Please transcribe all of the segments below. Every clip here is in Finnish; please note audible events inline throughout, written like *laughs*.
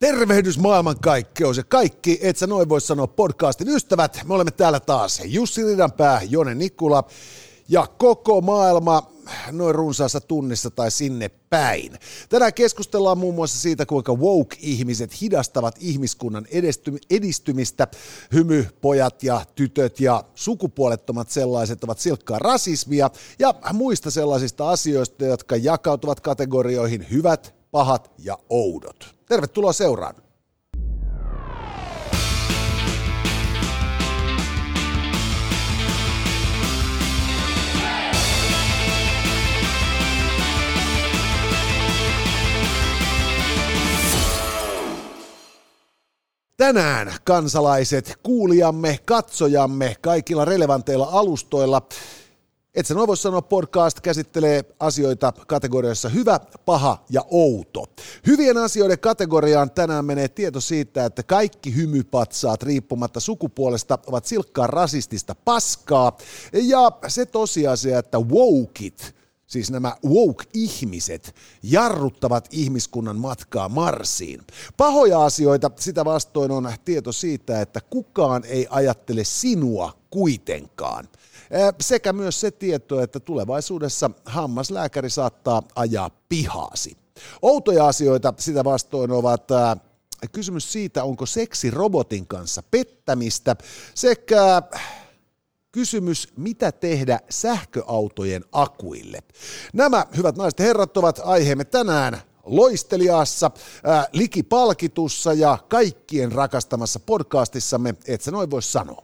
Tervehdys maailmankaikkeus ja kaikki, et sä noin voi sanoa podcastin ystävät. Me olemme täällä taas Jussi Ridanpää, Jone Nikula ja koko maailma noin runsaassa tunnissa tai sinne päin. Tänään keskustellaan muun muassa siitä, kuinka woke-ihmiset hidastavat ihmiskunnan edistymistä. Hymypojat ja tytöt ja sukupuolettomat sellaiset ovat silkkaa rasismia ja muista sellaisista asioista, jotka jakautuvat kategorioihin hyvät, pahat ja oudot. Tervetuloa seuraan. Tänään kansalaiset, kuulijamme, katsojamme kaikilla relevanteilla alustoilla et sä voi sanoa, podcast käsittelee asioita kategoriassa hyvä, paha ja outo. Hyvien asioiden kategoriaan tänään menee tieto siitä, että kaikki hymypatsaat riippumatta sukupuolesta ovat silkkaa rasistista paskaa. Ja se tosiasia, että wokeit, siis nämä woke-ihmiset, jarruttavat ihmiskunnan matkaa Marsiin. Pahoja asioita sitä vastoin on tieto siitä, että kukaan ei ajattele sinua kuitenkaan. Sekä myös se tieto, että tulevaisuudessa hammaslääkäri saattaa ajaa pihaasi. Outoja asioita sitä vastoin ovat kysymys siitä, onko seksi robotin kanssa pettämistä sekä kysymys, mitä tehdä sähköautojen akuille. Nämä, hyvät naiset ja herrat, ovat aiheemme tänään loisteliaassa, ää, likipalkitussa ja kaikkien rakastamassa podcastissamme, et sä noin voi sanoa.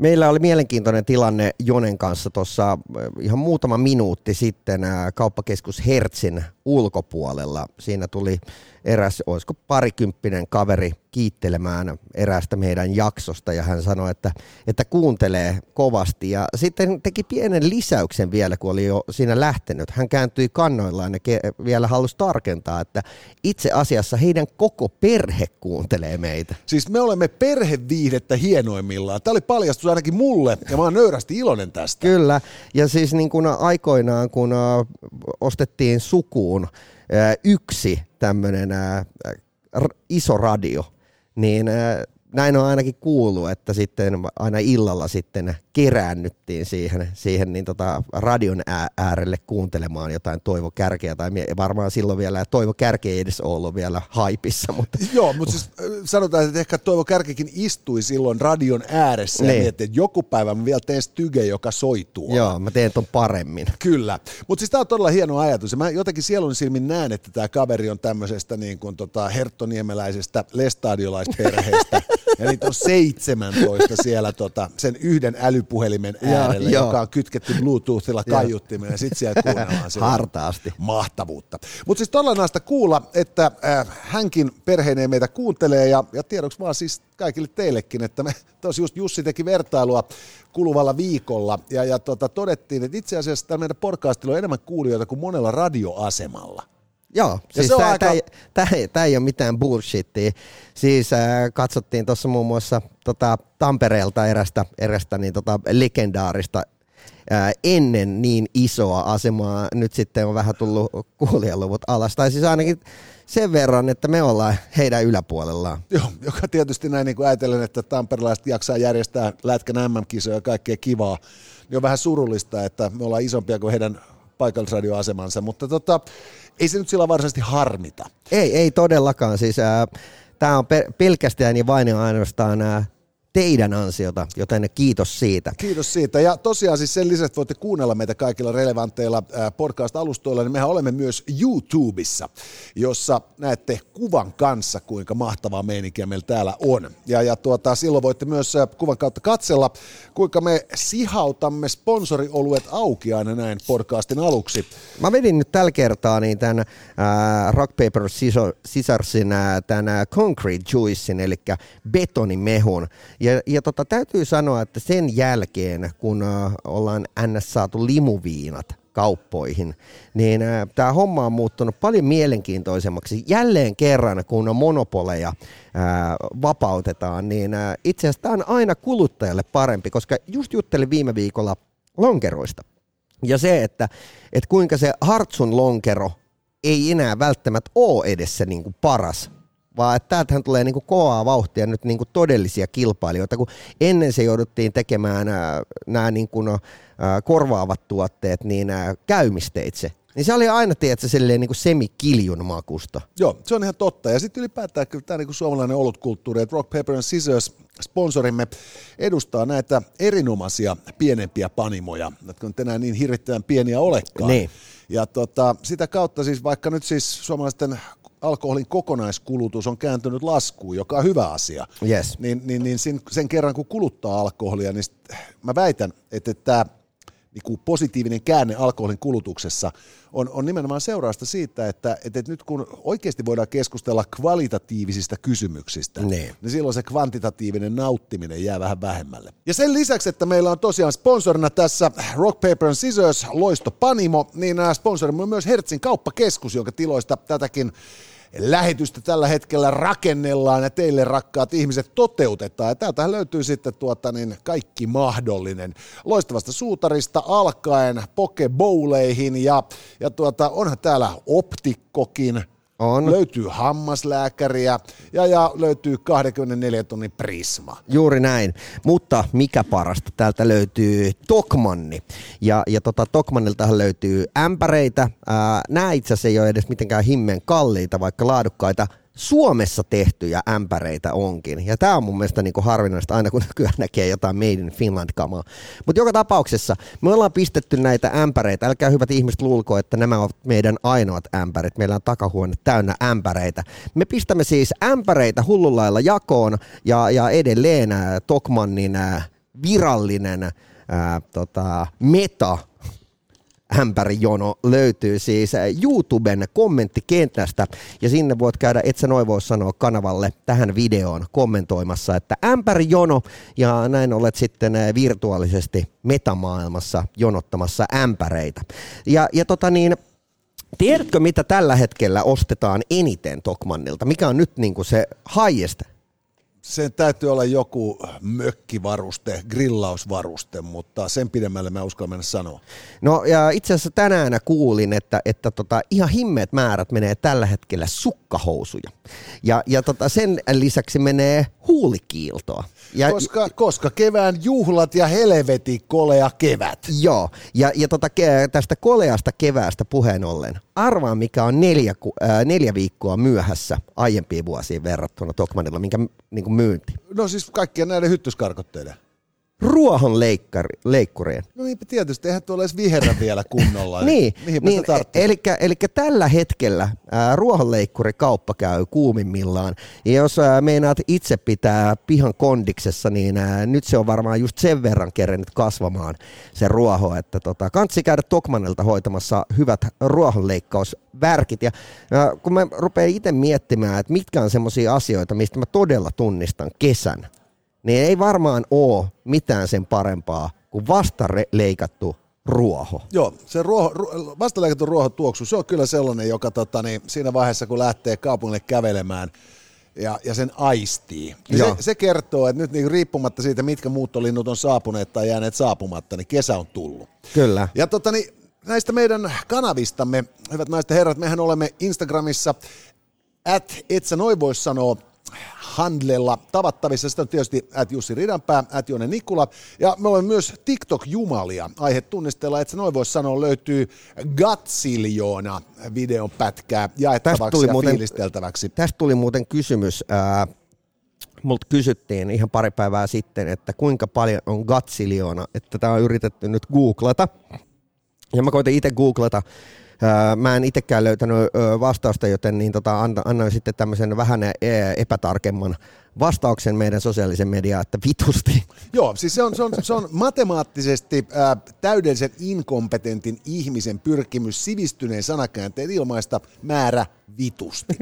Meillä oli mielenkiintoinen tilanne Jonen kanssa tuossa ihan muutama minuutti sitten kauppakeskus Hertzin ulkopuolella. Siinä tuli eräs, olisiko parikymppinen kaveri kiittelemään erästä meidän jaksosta ja hän sanoi, että, että kuuntelee kovasti ja sitten teki pienen lisäyksen vielä, kun oli jo siinä lähtenyt. Hän kääntyi kannoillaan ja ke- vielä halusi tarkentaa, että itse asiassa heidän koko perhe kuuntelee meitä. Siis me olemme perheviihdettä hienoimmillaan. Tämä oli paljastus ainakin mulle ja mä oon nöyrästi iloinen tästä. Kyllä ja siis niin kuin aikoinaan kun ostettiin sukuun yksi tämmöinen iso radio, niin näin on ainakin kuullut, että sitten aina illalla sitten keräännyttiin siihen, siihen niin tota radion äärelle kuuntelemaan jotain Toivo Kärkeä, tai varmaan silloin vielä Toivo Kärke ei edes ollut vielä haipissa. Mutta... *laughs* Joo, mutta siis sanotaan, että ehkä Toivo Kärkekin istui silloin radion ääressä niin. ja mietti, että joku päivä mä vielä teen styge, joka soituu. Joo, mä teen ton paremmin. Kyllä, mutta siis tämä on todella hieno ajatus, ja mä jotenkin sielun silmin näen, että tämä kaveri on tämmöisestä niin kuin tota herttoniemeläisestä lestadiolaisperheestä, ja niitä on 17 siellä tota, sen yhden älypuhelimen äärelle, ja, joka on kytketty Bluetoothilla kaiuttimeen, ja sitten siellä kuunnellaan *laughs* Hartaasti. mahtavuutta. Mutta siis tollainaista kuulla, että äh, hänkin perheineen meitä kuuntelee, ja, ja tiedoksi vaan siis kaikille teillekin, että me *laughs* tos just Jussi teki vertailua kuluvalla viikolla, ja, ja tota, todettiin, että itse asiassa tämä meidän podcastilla on enemmän kuulijoita kuin monella radioasemalla. Joo, siis tämä aika... aika... ei ole mitään bullshittia. Siis äh, katsottiin tuossa muun muassa tota, Tampereelta erästä, erästä niin, tota, legendaarista äh, ennen niin isoa asemaa. Nyt sitten on vähän tullut kuulijaluvut alas. Tai siis ainakin sen verran, että me ollaan heidän yläpuolellaan. Joo, joka tietysti näin niin kuin ajatellen, että tamperelaiset jaksaa järjestää lätkän MM-kisoja ja kaikkea kivaa, niin on vähän surullista, että me ollaan isompia kuin heidän paikallisradioasemansa, mutta tota, ei se nyt sillä varsinaisesti harmita. Ei, ei todellakaan. Siis, äh, Tämä on pelkästään ja vain ja ainoastaan äh, teidän ansiota, joten kiitos siitä. Kiitos siitä. Ja tosiaan siis sen lisäksi voitte kuunnella meitä kaikilla relevanteilla podcast-alustoilla, niin mehän olemme myös YouTubessa, jossa näette kuvan kanssa, kuinka mahtavaa meininkiä meillä täällä on. Ja, ja tuota, silloin voitte myös kuvan kautta katsella, kuinka me sihautamme sponsorioluet auki aina näin podcastin aluksi. Mä vedin nyt tällä kertaa niin tämän äh, Rock Paper Scissorsin äh, tämän äh, Concrete Juicein, eli betonimehun. Ja, ja tota, täytyy sanoa, että sen jälkeen, kun uh, ollaan ns. saatu limuviinat kauppoihin, niin uh, tämä homma on muuttunut paljon mielenkiintoisemmaksi. Jälleen kerran, kun on monopoleja uh, vapautetaan, niin uh, itse asiassa tämä on aina kuluttajalle parempi, koska just juttelin viime viikolla lonkeroista. Ja se, että, että kuinka se Hartsun lonkero ei enää välttämättä ole edessä niin kuin paras vaan että täältähän tulee niinku kovaa vauhtia nyt niinku todellisia kilpailijoita, kun ennen se jouduttiin tekemään nämä niinku, no, korvaavat tuotteet niin käymisteitse. Niin se oli aina, tiedätkö, silleen niin kuin semikiljun makusta. Joo, se on ihan totta. Ja sitten ylipäätään kyllä tämä niin suomalainen olutkulttuuri, että Rock, Paper and Scissors sponsorimme edustaa näitä erinomaisia pienempiä panimoja, jotka on enää niin hirvittävän pieniä olekaan. Niin. Ja tota, sitä kautta siis vaikka nyt siis suomalaisten alkoholin kokonaiskulutus on kääntynyt laskuun, joka on hyvä asia, yes. niin, niin, niin sen, sen kerran kun kuluttaa alkoholia, niin mä väitän, että tämä niin positiivinen käänne alkoholin kulutuksessa on, on nimenomaan seurausta siitä, että, että nyt kun oikeasti voidaan keskustella kvalitatiivisista kysymyksistä, niin. niin silloin se kvantitatiivinen nauttiminen jää vähän vähemmälle. Ja sen lisäksi, että meillä on tosiaan sponsorina tässä Rock, Paper and Scissors Loisto Panimo, niin sponsorimme on myös Hertzin kauppakeskus, jonka tiloista tätäkin lähetystä tällä hetkellä rakennellaan ja teille rakkaat ihmiset toteutetaan. Ja täältä löytyy sitten tuota, niin kaikki mahdollinen. Loistavasta suutarista alkaen pokebowleihin ja, ja tuota, onhan täällä optikkokin, on. Löytyy hammaslääkäriä ja, ja löytyy 24 tunnin prisma. Juuri näin, mutta mikä parasta, täältä löytyy Tokmanni. Ja, ja tota, Tokmanniltahan löytyy ämpäreitä. nämä itse asiassa ei ole edes mitenkään himmeen kalliita, vaikka laadukkaita Suomessa tehtyjä ämpäreitä onkin. Ja tämä on mun mielestä niinku harvinaista aina, kun *laughs* nykyään näkee jotain Made in Finland-kamaa. Mutta joka tapauksessa me ollaan pistetty näitä ämpäreitä. Älkää hyvät ihmiset luulko, että nämä ovat meidän ainoat ämpärit. Meillä on takahuone täynnä ämpäreitä. Me pistämme siis ämpäreitä hullulailla jakoon ja, ja edelleen Tokmannin virallinen ää, tota, meta ämpärijono löytyy siis YouTuben kommenttikentästä ja sinne voit käydä, et sä noin voi sanoa kanavalle tähän videoon kommentoimassa, että ämpärijono ja näin olet sitten virtuaalisesti metamaailmassa jonottamassa ämpäreitä. Ja, ja tota niin, tiedätkö mitä tällä hetkellä ostetaan eniten Tokmannilta? Mikä on nyt niin kuin se highest sen täytyy olla joku mökkivaruste, grillausvaruste, mutta sen pidemmälle mä uskon mennä sanoa. No ja itse asiassa tänään kuulin, että, että tota, ihan himmeet määrät menee tällä hetkellä sukkahousuja. Ja, ja tota, sen lisäksi menee huulikiiltoa. Ja, koska, koska kevään juhlat ja helveti kolea kevät. Joo, ja, ja tota, tästä koleasta keväästä puheen ollen, arvaa mikä on neljä, äh, neljä viikkoa myöhässä aiempiin vuosiin verrattuna Tokmanilla, minkä niin kuin myynti. No siis kaikkien näiden hyttyskarkotteiden ruohon leikkureen. No niin, tietysti, eihän tuolla edes viherä vielä kunnolla. *laughs* niin, niin, niin eli tällä hetkellä ää, ruohonleikkuri-kauppa käy kuumimmillaan. Ja jos ää, meinaat itse pitää pihan kondiksessa, niin ää, nyt se on varmaan just sen verran kerennyt kasvamaan se ruoho, että tota, kantsi käydä Tokmanelta hoitamassa hyvät ruohonleikkausvärkit. Ja ää, kun mä rupean itse miettimään, että mitkä on semmoisia asioita, mistä mä todella tunnistan kesän, niin ei varmaan ole mitään sen parempaa kuin vastaleikattu ruoho. Joo, se ruoho, vastaleikattu ruoho tuoksu, se on kyllä sellainen, joka tota, niin, siinä vaiheessa, kun lähtee kaupungille kävelemään, ja, ja sen aistii. Niin se, se kertoo, että nyt niin riippumatta siitä, mitkä muuttolinnut on saapuneet tai jääneet saapumatta, niin kesä on tullut. Kyllä. Ja tota, niin, näistä meidän kanavistamme, hyvät naiset ja herrat, mehän olemme Instagramissa, at et sä noin vois sanoa, handlella tavattavissa. Sitten on tietysti at Jussi Ridanpää, at Jone Nikula. Ja me olemme myös TikTok-jumalia. Aihe tunnistella, että se noin voisi sanoa, löytyy gatsiljoona videon pätkää jaettavaksi ja muuten, fiilisteltäväksi. Tästä tuli muuten kysymys. Ää, multa kysyttiin ihan pari päivää sitten, että kuinka paljon on gatsiljoona, että tämä on yritetty nyt googlata. Ja mä koitin itse googlata Mä en itsekään löytänyt vastausta, joten niin tota, annoin sitten tämmöisen vähän epätarkemman vastauksen meidän sosiaalisen mediaan, että vitusti. *laughs* Joo, siis se on, se on, se on matemaattisesti ää, täydellisen inkompetentin ihmisen pyrkimys sivistyneen sanakäänteen ilmaista määrä vitusti.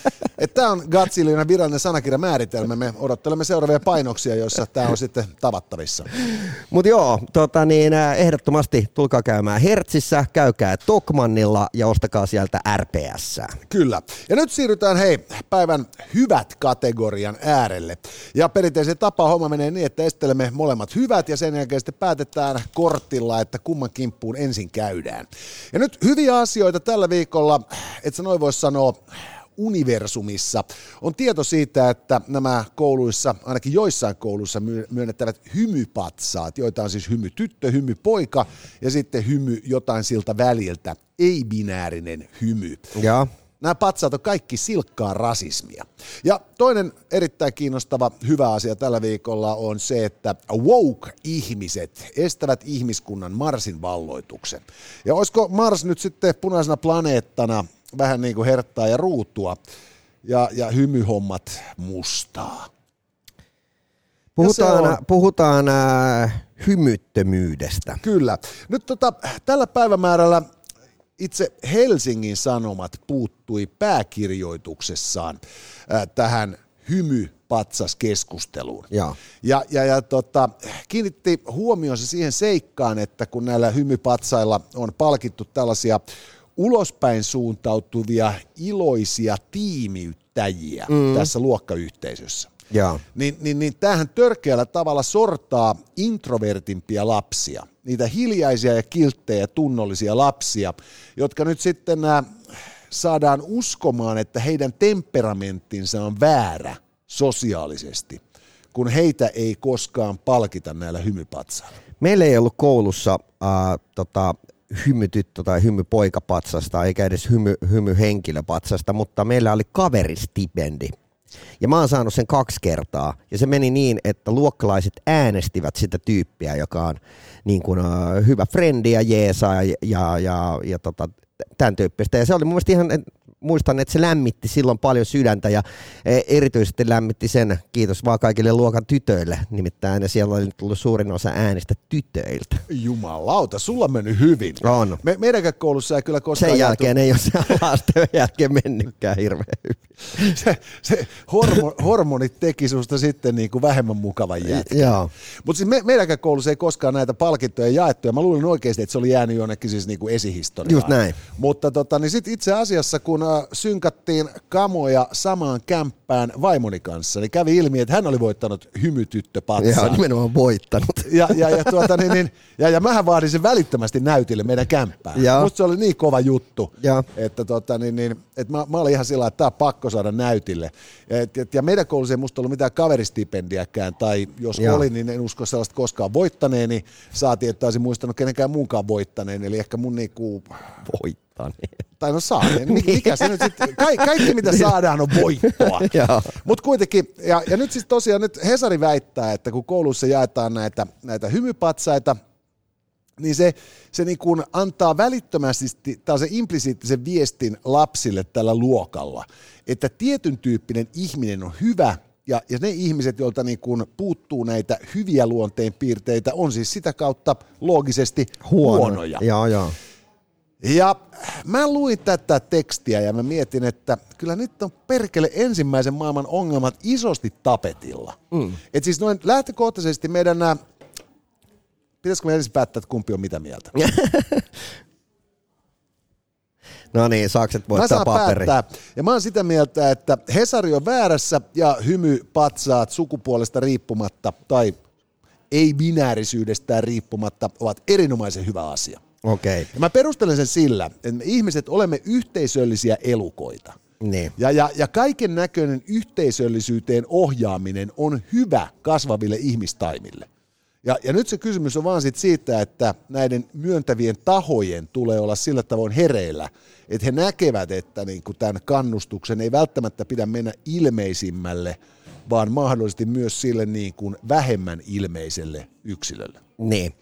*laughs* Tämä on Gatsilion virallinen sanakirjamääritelmä. Me odottelemme seuraavia painoksia, joissa tämä on sitten tavattavissa. Mutta joo, tota niin, ehdottomasti tulkaa käymään Hertsissä, käykää Tokmannilla ja ostakaa sieltä RPS. Kyllä. Ja nyt siirrytään hei päivän hyvät kategorian äärelle. Ja perinteisen tapa homma menee niin, että estelemme molemmat hyvät ja sen jälkeen sitten päätetään kortilla, että kumman kimppuun ensin käydään. Ja nyt hyviä asioita tällä viikolla, et sä noin voisi sanoa universumissa. On tieto siitä, että nämä kouluissa, ainakin joissain kouluissa myönnettävät hymypatsaat, joita on siis hymytyttö, hymypoika ja sitten hymy jotain siltä väliltä, ei-binäärinen hymy. Ja. Nämä patsaat on kaikki silkkaa rasismia. Ja toinen erittäin kiinnostava hyvä asia tällä viikolla on se, että woke-ihmiset estävät ihmiskunnan Marsin valloituksen. Ja olisiko Mars nyt sitten punaisena planeettana vähän niin kuin herttaa ja ruutua ja, ja hymyhommat mustaa? Puhutaan, on... puhutaan äh, hymyttömyydestä. Kyllä. Nyt tota, tällä päivämäärällä itse Helsingin Sanomat puuttui pääkirjoituksessaan äh, tähän hymy keskusteluun. Ja, ja, ja, ja tota, kiinnitti huomionsa siihen seikkaan, että kun näillä hymypatsailla on palkittu tällaisia ulospäin suuntautuvia iloisia tiimiyttäjiä mm. tässä luokkayhteisössä, ja. Niin, niin, niin tämähän törkeällä tavalla sortaa introvertimpia lapsia, niitä hiljaisia ja kilttejä tunnollisia lapsia, jotka nyt sitten äh, saadaan uskomaan, että heidän temperamenttinsa on väärä sosiaalisesti, kun heitä ei koskaan palkita näillä hymypatsailla. Meillä ei ollut koulussa äh, tota, hymytyttö tai hymypoikapatsasta eikä edes hymy, hymyhenkilöpatsasta, mutta meillä oli kaveristipendi. Ja mä oon saanut sen kaksi kertaa. Ja se meni niin, että luokkalaiset äänestivät sitä tyyppiä, joka on niin kuin, uh, hyvä frendi ja jeesaa ja, ja, ja, ja tota, tämän tyyppistä. Ja se oli mun mielestä ihan muistan, että se lämmitti silloin paljon sydäntä ja e, erityisesti lämmitti sen, kiitos vaan kaikille luokan tytöille, nimittäin siellä oli tullut suurin osa äänistä tytöiltä. Jumalauta, sulla on mennyt hyvin. On. Me, meidänkään koulussa ei kyllä koskaan... Sen jälkeen ei ole se *laughs* jälkeen mennytkään hirveän hyvin. Se, se hormo, hormonit teki susta sitten niin kuin vähemmän mukavan jätkän. Joo. Mutta siis me, meidänkään koulussa ei koskaan näitä palkintoja jaettu ja mä luulin oikeasti, että se oli jäänyt jonnekin siis niin kuin esihistoriaan. Just näin. Mutta tota, niin sit itse asiassa, kun synkattiin kamoja samaan kämppään vaimoni kanssa, niin kävi ilmi, että hän oli voittanut hymytyttöpatsaan. Joo, nimenomaan voittanut. Ja, ja, ja, tuota, niin, niin, ja, ja mähän vaadin sen välittömästi näytille meidän kämppään. Ja. Musta se oli niin kova juttu, ja. että, tota, niin, niin, että mä, mä olin ihan sillä että tämä on pakko saada näytille. Et, et, ja meidän koulussa ei musta ollut mitään kaveristipendiäkään, tai jos ja. oli, niin en usko sellaista koskaan voittaneeni. Saatiin, että olisin muistanut kenenkään muunkaan voittaneen, eli ehkä mun niinku... Voit tai no saa, niin mikä se nyt sitten, *laughs* Ka- kaikki mitä saadaan on voittoa. *laughs* Mutta kuitenkin, ja, ja nyt siis tosiaan nyt Hesari väittää, että kun koulussa jaetaan näitä, näitä hymypatsaita, niin se, se niin kuin antaa välittömästi tällaisen implisiittisen viestin lapsille tällä luokalla, että tietyn tyyppinen ihminen on hyvä ja, ja ne ihmiset, joilta niin kuin puuttuu näitä hyviä luonteen piirteitä, on siis sitä kautta loogisesti Huono. huonoja. Joo, joo. Ja mä luin tätä tekstiä ja mä mietin, että kyllä nyt on perkele ensimmäisen maailman ongelmat isosti tapetilla. Mm. Et siis noin lähtökohtaisesti meidän nämä, pitäisikö me ensin päättää, että kumpi on mitä mieltä? *laughs* No niin, saakset voittaa paperi. Päättää. Ja mä oon sitä mieltä, että Hesari on väärässä ja hymy patsaat sukupuolesta riippumatta tai ei-binäärisyydestään riippumatta ovat erinomaisen hyvä asia. Okei. Okay. Mä perustelen sen sillä, että me ihmiset olemme yhteisöllisiä elukoita. Niin. Ja, ja, ja kaiken näköinen yhteisöllisyyteen ohjaaminen on hyvä kasvaville ihmistaimille. Ja, ja nyt se kysymys on vaan sit siitä, että näiden myöntävien tahojen tulee olla sillä tavoin hereillä, että he näkevät, että niin kuin tämän kannustuksen ei välttämättä pidä mennä ilmeisimmälle, vaan mahdollisesti myös sille niin kuin vähemmän ilmeiselle yksilölle. Niin.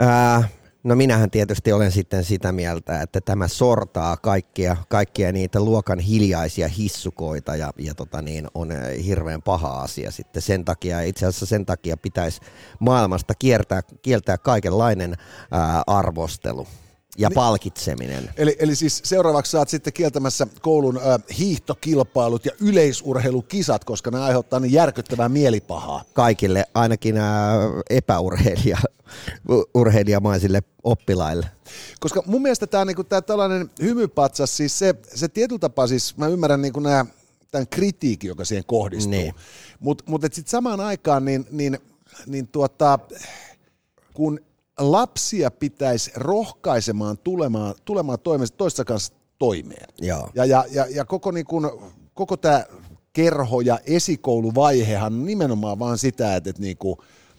Äh, No minähän tietysti olen sitten sitä mieltä, että tämä sortaa kaikkia, kaikkia niitä luokan hiljaisia hissukoita ja, ja tota niin, on eh, hirveän paha asia sitten sen takia. Itse asiassa sen takia pitäisi maailmasta kiertää, kieltää kaikenlainen ää, arvostelu ja niin, palkitseminen. Eli, eli siis seuraavaksi saat sitten kieltämässä koulun äh, hiihtokilpailut ja yleisurheilukisat, koska ne aiheuttaa niin järkyttävää mielipahaa. Kaikille, ainakin äh, epäurheilija, urheilijamaisille oppilaille. Koska mun mielestä tämä niinku, tää tällainen hymypatsas, siis se, se tietyllä tapaa, siis mä ymmärrän niinku nämä tämän kritiikin, joka siihen kohdistuu. Niin. Mutta mut, mut sitten samaan aikaan, niin, niin, niin tuota, kun lapsia pitäisi rohkaisemaan tulemaan, tulemaan toimesta toista kanssa toimeen. Joo. Ja, ja, ja, ja koko, niin kuin, koko tämä kerho ja esikouluvaihehan on nimenomaan vaan sitä, että, että niin kuin,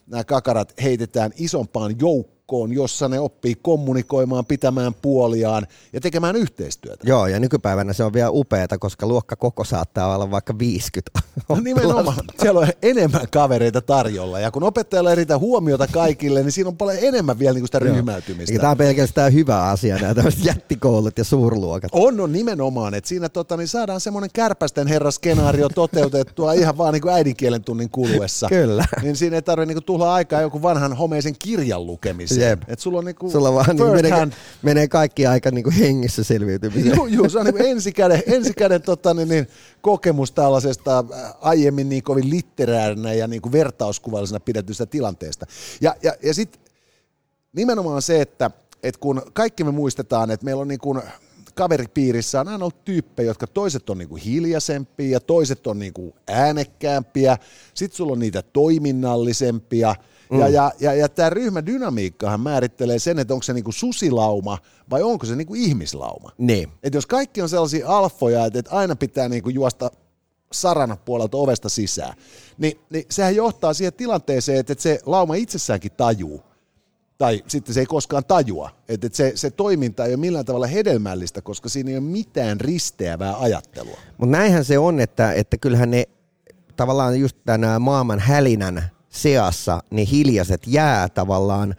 nämä kakarat heitetään isompaan joukkoon, jossa ne oppii kommunikoimaan, pitämään puoliaan ja tekemään yhteistyötä. Joo, ja nykypäivänä se on vielä upeata, koska luokka koko saattaa olla vaikka 50. No *laughs* nimenomaan, siellä on enemmän kavereita tarjolla, ja kun opettajalla eritä huomiota kaikille, niin siinä on paljon enemmän vielä niin kuin sitä ryhmäytymistä. Tämä on pelkästään hyvä asia, nämä tämmöiset jättikoulut ja suurluokat. On, on nimenomaan, että siinä tota, niin saadaan semmoinen kärpästen herra skenaario toteutettua ihan vaan niin kuin äidinkielen tunnin kuluessa. Kyllä. Niin siinä ei tarvitse niin tuhlaa aikaa joku vanhan homeisen kirjan lukemiseen. Jep. Et sulla on niin kuin Sulla vaan niin menee, hand menee kaikki aika niin kuin hengissä selviytymiseen. Joo, joo, se on niin ensikäden, ensikäden tota, niin, niin, kokemus tällaisesta äh, aiemmin niin kovin litteräärinä ja niin kuin vertauskuvallisena pidetystä tilanteesta. Ja, ja, ja sitten nimenomaan se, että, että kun kaikki me muistetaan, että meillä on niin kuin kaveripiirissä on aina ollut tyyppejä, jotka toiset on niin kuin hiljaisempia ja toiset on niin kuin äänekkäämpiä. Sitten sulla on niitä toiminnallisempia. Mm. Ja, ja, ja, ja tämä ryhmädynamiikkahan määrittelee sen, että onko se niinku susilauma vai onko se niinku ihmislauma. Niin. Et jos kaikki on sellaisia alfoja, että, että aina pitää niinku juosta sarana puolelta ovesta sisään, niin, niin sehän johtaa siihen tilanteeseen, että, että se lauma itsessäänkin tajuu, tai sitten se ei koskaan tajua, että, että se, se toiminta ei ole millään tavalla hedelmällistä, koska siinä ei ole mitään risteävää ajattelua. Mutta näinhän se on, että, että kyllähän ne tavallaan just tämän maailman hälinän seassa ne hiljaiset jää tavallaan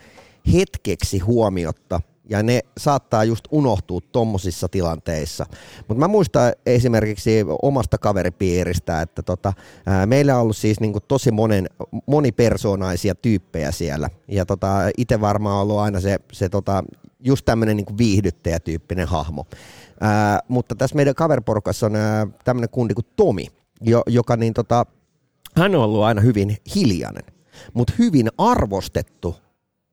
hetkeksi huomiotta ja ne saattaa just unohtua tommosissa tilanteissa. Mutta mä muistan esimerkiksi omasta kaveripiiristä, että tota, ää, meillä on ollut siis niinku tosi monen, monipersoonaisia tyyppejä siellä. Ja tota, itse varmaan ollut aina se, se tota, just tämmöinen niinku viihdyttäjätyyppinen hahmo. Ää, mutta tässä meidän kaveriporukassa on tämmöinen kundi kuin Tomi, jo, joka niin tota, hän on ollut aina hyvin hiljainen, mutta hyvin arvostettu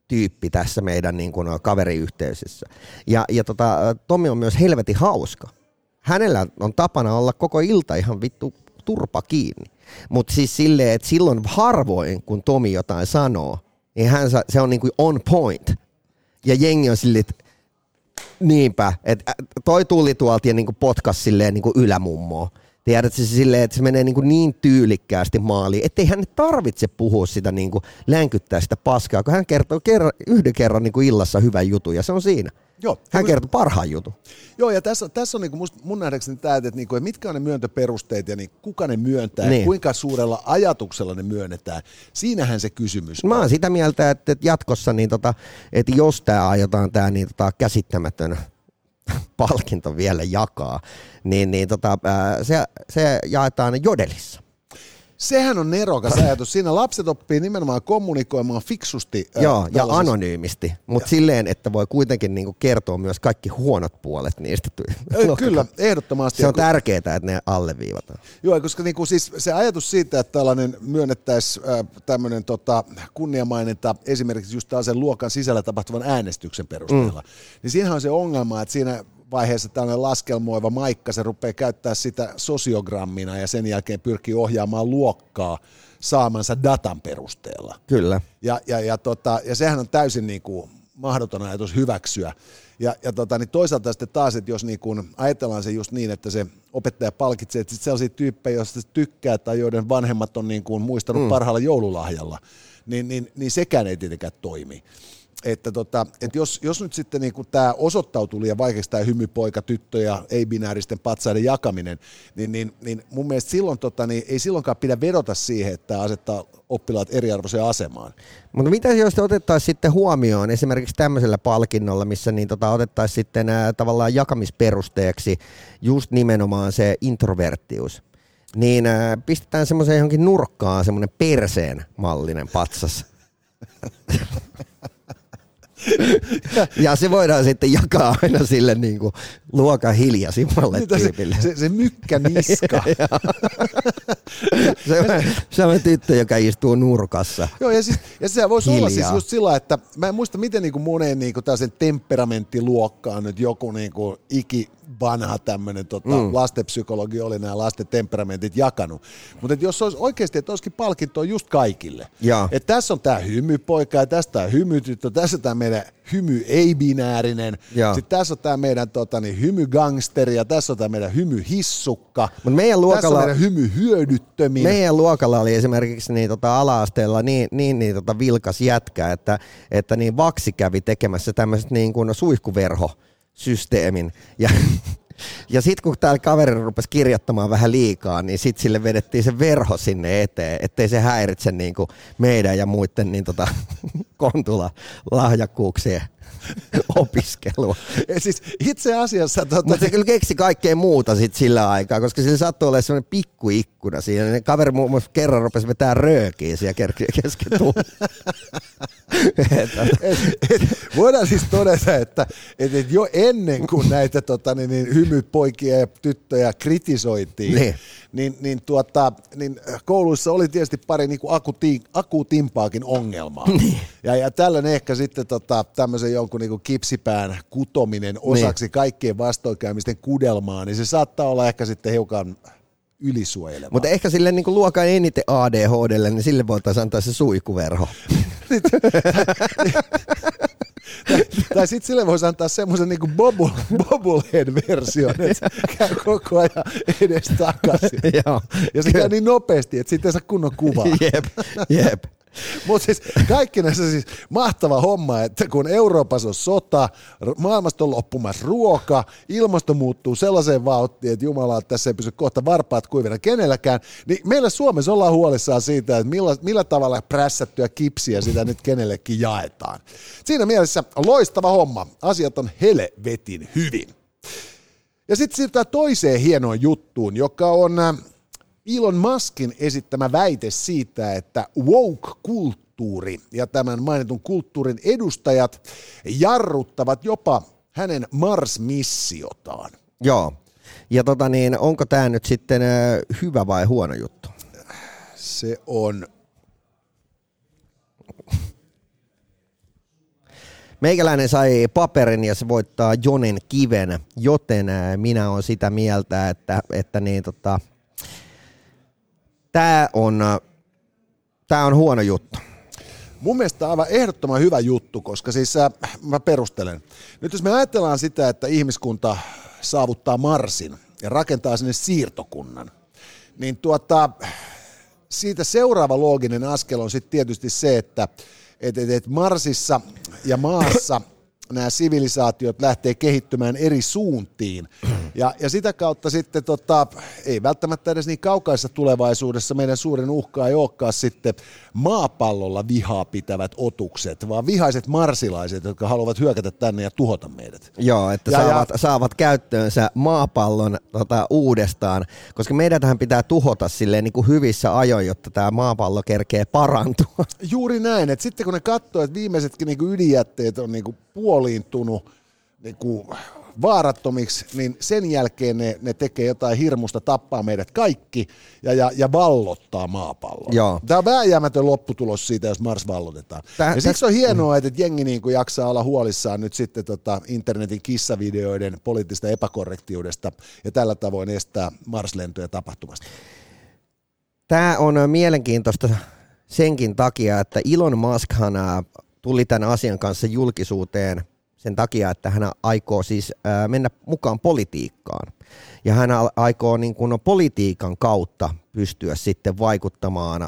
tyyppi tässä meidän niin kuin, kaveriyhteisössä. Ja, ja tota, Tomi on myös helvetin hauska. Hänellä on tapana olla koko ilta ihan vittu turpa kiinni. Mutta siis silleen, että silloin harvoin, kun Tomi jotain sanoo, niin hän, se on niin kuin on point. Ja jengi on silleen, että niinpä, että toi tuli tuolta ja niin kuin potkas silleen niin kuin ylämummoa. Tiedätkö se silleen, että se menee niin, kuin niin tyylikkäästi maaliin, ettei hän tarvitse puhua sitä niin kuin länkyttää sitä paskaa, kun hän kertoo kerran, yhden kerran niin kuin illassa hyvän jutun ja se on siinä. Joo. Hän kertoo parhaan jutun. Joo, ja tässä, tässä on niin kuin must, mun nähdäkseni tämä, että, niin kuin, että mitkä on ne myöntöperusteet ja niin kuka ne myöntää, niin. kuinka suurella ajatuksella ne myönnetään. Siinähän se kysymys Mä oon sitä mieltä, että, että jatkossa, niin tota, että jos tämä aiotaan tämä niin tota, käsittämätön palkinto vielä jakaa, niin, niin tota, se, se jaetaan jodelissa. Sehän on nerokas *laughs* ajatus. Siinä lapset oppii nimenomaan kommunikoimaan fiksusti. Joo, ja anonyymisti, mutta silleen, että voi kuitenkin niinku kertoa myös kaikki huonot puolet niistä. *laughs* Kyllä, ehdottomasti. Se on tärkeää, että ne alleviivataan. Joo, koska niinku siis se ajatus siitä, että tällainen myönnettäisiin äh, tämmöinen tota, kunniamaininta esimerkiksi just tällaisen luokan sisällä tapahtuvan äänestyksen perusteella, mm. niin siinähän on se ongelma, että siinä vaiheessa tällainen laskelmoiva maikka, se rupeaa käyttää sitä sosiogrammina ja sen jälkeen pyrkii ohjaamaan luokkaa saamansa datan perusteella. Kyllä. Ja, ja, ja, tota, ja sehän on täysin niin kuin mahdoton ajatus hyväksyä. Ja, ja tota, niin toisaalta sitten taas, että jos niin kuin ajatellaan se just niin, että se opettaja palkitsee, että sellaisia tyyppejä, joista se tykkää tai joiden vanhemmat on niin kuin muistanut mm. parhaalla joululahjalla, niin, niin, niin sekään ei tietenkään toimi että, tota, että jos, jos nyt sitten niin tämä osoittautuu liian vaikeaksi tämä hymypoika, tyttö ja ei-binääristen patsaiden jakaminen, niin, niin, niin mun mielestä silloin tota, niin ei silloinkaan pidä vedota siihen, että tämä asettaa oppilaat eriarvoiseen asemaan. Mutta mitä jos otettaisiin sitten huomioon esimerkiksi tämmöisellä palkinnolla, missä niin tota, otettaisiin sitten ää, tavallaan jakamisperusteeksi just nimenomaan se introverttius, niin ää, pistetään semmoiseen johonkin nurkkaan semmoinen perseen mallinen patsas. *laughs* ja se voidaan sitten jakaa aina sille niin kuin luokan hiljaisimmalle tyypille. Se, se, se mykkä niska. *laughs* se, on, se on tyttö, joka istuu nurkassa. Joo, ja, siis, ja se voisi Hiljaa. olla siis just sillä, että mä en muista miten niin kuin moneen niin kuin temperamenttiluokkaan nyt joku niin kuin iki vanha tämmöinen tota, mm. lastenpsykologi oli nämä lasten temperamentit jakanut. Mutta jos olisi oikeasti, että olisikin palkintoa just kaikille. Että tässä on tämä hymypoika ja tästä tämä hymytyttö, tässä tämä meidän hymy ei-binäärinen. Sitten tässä on tämä meidän tota, niin, hymygangsteri ja tässä on tämä meidän hymyhissukka. Mut meidän Tässä on luokalla, meidän hymyhyödyttömin. meidän luokalla oli esimerkiksi niin, tota, ala-asteella niin, niin, niin tota, vilkas jätkä, että, että niin Vaksi kävi tekemässä tämmöiset niin kuin suihkuverhosysteemin. Ja, *laughs* ja sitten kun täällä kaveri rupesi kirjoittamaan vähän liikaa, niin sitten sille vedettiin se verho sinne eteen, ettei se häiritse niin kuin meidän ja muiden niin tota, *laughs* kontula lahjakkuuksien *laughs* opiskelua. Ja siis itse asiassa... Tota, Mutta se kyllä keksi kaikkea muuta sit sillä aikaa, koska sillä saattoi olla sellainen pikkuikkuna siinä. Ne kaveri muun muassa kerran rupesi vetää röökiä siellä kesken *laughs* et, et, voidaan siis todeta, että et, et jo ennen kuin näitä tota, niin, niin, hymypoikia ja tyttöjä kritisoitiin, Niin. niin, niin, tuota, niin kouluissa oli tietysti pari niin kuin akuti, akuutimpaakin ongelmaa. Niin. Ja, ja tällöin ehkä sitten tota, tämmöisen jonkun niin kipsipään kutominen osaksi Niin. kaikkien vastoinkäymisten kudelmaa, niin se saattaa olla ehkä sitten hiukan ylisuojeleva. Mutta ehkä sille niin luokan eniten ADHDlle, niin sille voitaisiin antaa se suikuverho. *laughs* Tai sitten sille voisi antaa semmoisen niinku bobble, bobblehead-version, että käy koko ajan edes takaisin. *laughs* Ja se käy niin nopeasti, että sitten ei saa kunnon kuvaa. Jep, jep. Mutta siis kaikki näissä siis mahtava homma, että kun Euroopassa on sota, maailmasta on loppumassa ruoka, ilmasto muuttuu sellaiseen vauhtiin, että Jumala, että tässä ei pysy kohta varpaat kuivina kenelläkään, niin meillä Suomessa ollaan huolissaan siitä, että millä, millä tavalla prässättyä kipsiä sitä nyt kenellekin jaetaan. Siinä mielessä loistava homma. Asiat on helvetin hyvin. Ja sitten siirrytään toiseen hienoon juttuun, joka on äh, Elon Muskin esittämä väite siitä, että woke-kulttuuri ja tämän mainitun kulttuurin edustajat jarruttavat jopa hänen Mars-missiotaan. Joo. Ja tota niin, onko tämä nyt sitten hyvä vai huono juttu? Se on Meikäläinen sai paperin ja se voittaa Jonen kiven, joten minä olen sitä mieltä, että, että niin, tota, tämä on, ää, tää on huono juttu. Mun mielestä aivan ehdottoman hyvä juttu, koska siis äh, mä perustelen. Nyt jos me ajatellaan sitä, että ihmiskunta saavuttaa Marsin ja rakentaa sinne siirtokunnan, niin tuota, siitä seuraava looginen askel on sitten tietysti se, että et, et, et Marsissa ja maassa nämä sivilisaatiot lähtee kehittymään eri suuntiin. Ja, ja sitä kautta sitten, tota, ei välttämättä edes niin kaukaisessa tulevaisuudessa meidän suurin uhka ei olekaan sitten maapallolla vihaa pitävät otukset, vaan vihaiset marsilaiset, jotka haluavat hyökätä tänne ja tuhota meidät. Joo, että Ja- ja- saavat, saavat käyttöönsä maapallon tota, uudestaan, koska meidän tähän pitää tuhota silleen niin kuin hyvissä ajoin, jotta tämä maapallo kerkee parantua. Juuri näin, että sitten kun ne katsoo, että viimeisetkin niinku ydinjätteet on niinku puoliintunut niinku vaarattomiksi, niin sen jälkeen ne, ne tekee jotain hirmusta, tappaa meidät kaikki ja, ja, ja vallottaa maapallon. Joo. Tämä on vääjäämätön lopputulos siitä, jos Mars vallotetaan. Tää- ja siksi on hienoa, että jengi niinku jaksaa olla huolissaan nyt sitten tota internetin kissavideoiden poliittista epäkorrektiudesta ja tällä tavoin estää Mars-lentoja tapahtumasta. Tämä on mielenkiintoista senkin takia, että Elon Muskhan tuli tämän asian kanssa julkisuuteen sen takia, että hän aikoo siis mennä mukaan politiikkaan. Ja hän aikoo niin kuin politiikan kautta pystyä sitten vaikuttamaan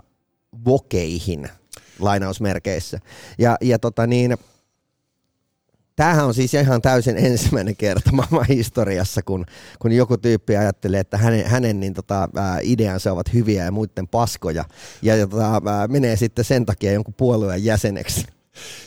vokeihin lainausmerkeissä. Ja, ja tota niin, Tämähän on siis ihan täysin ensimmäinen kerta maailman historiassa, kun, kun joku tyyppi ajattelee, että hänen, hänen niin tota, ideansa ovat hyviä ja muiden paskoja, ja, tota, menee sitten sen takia jonkun puolueen jäseneksi.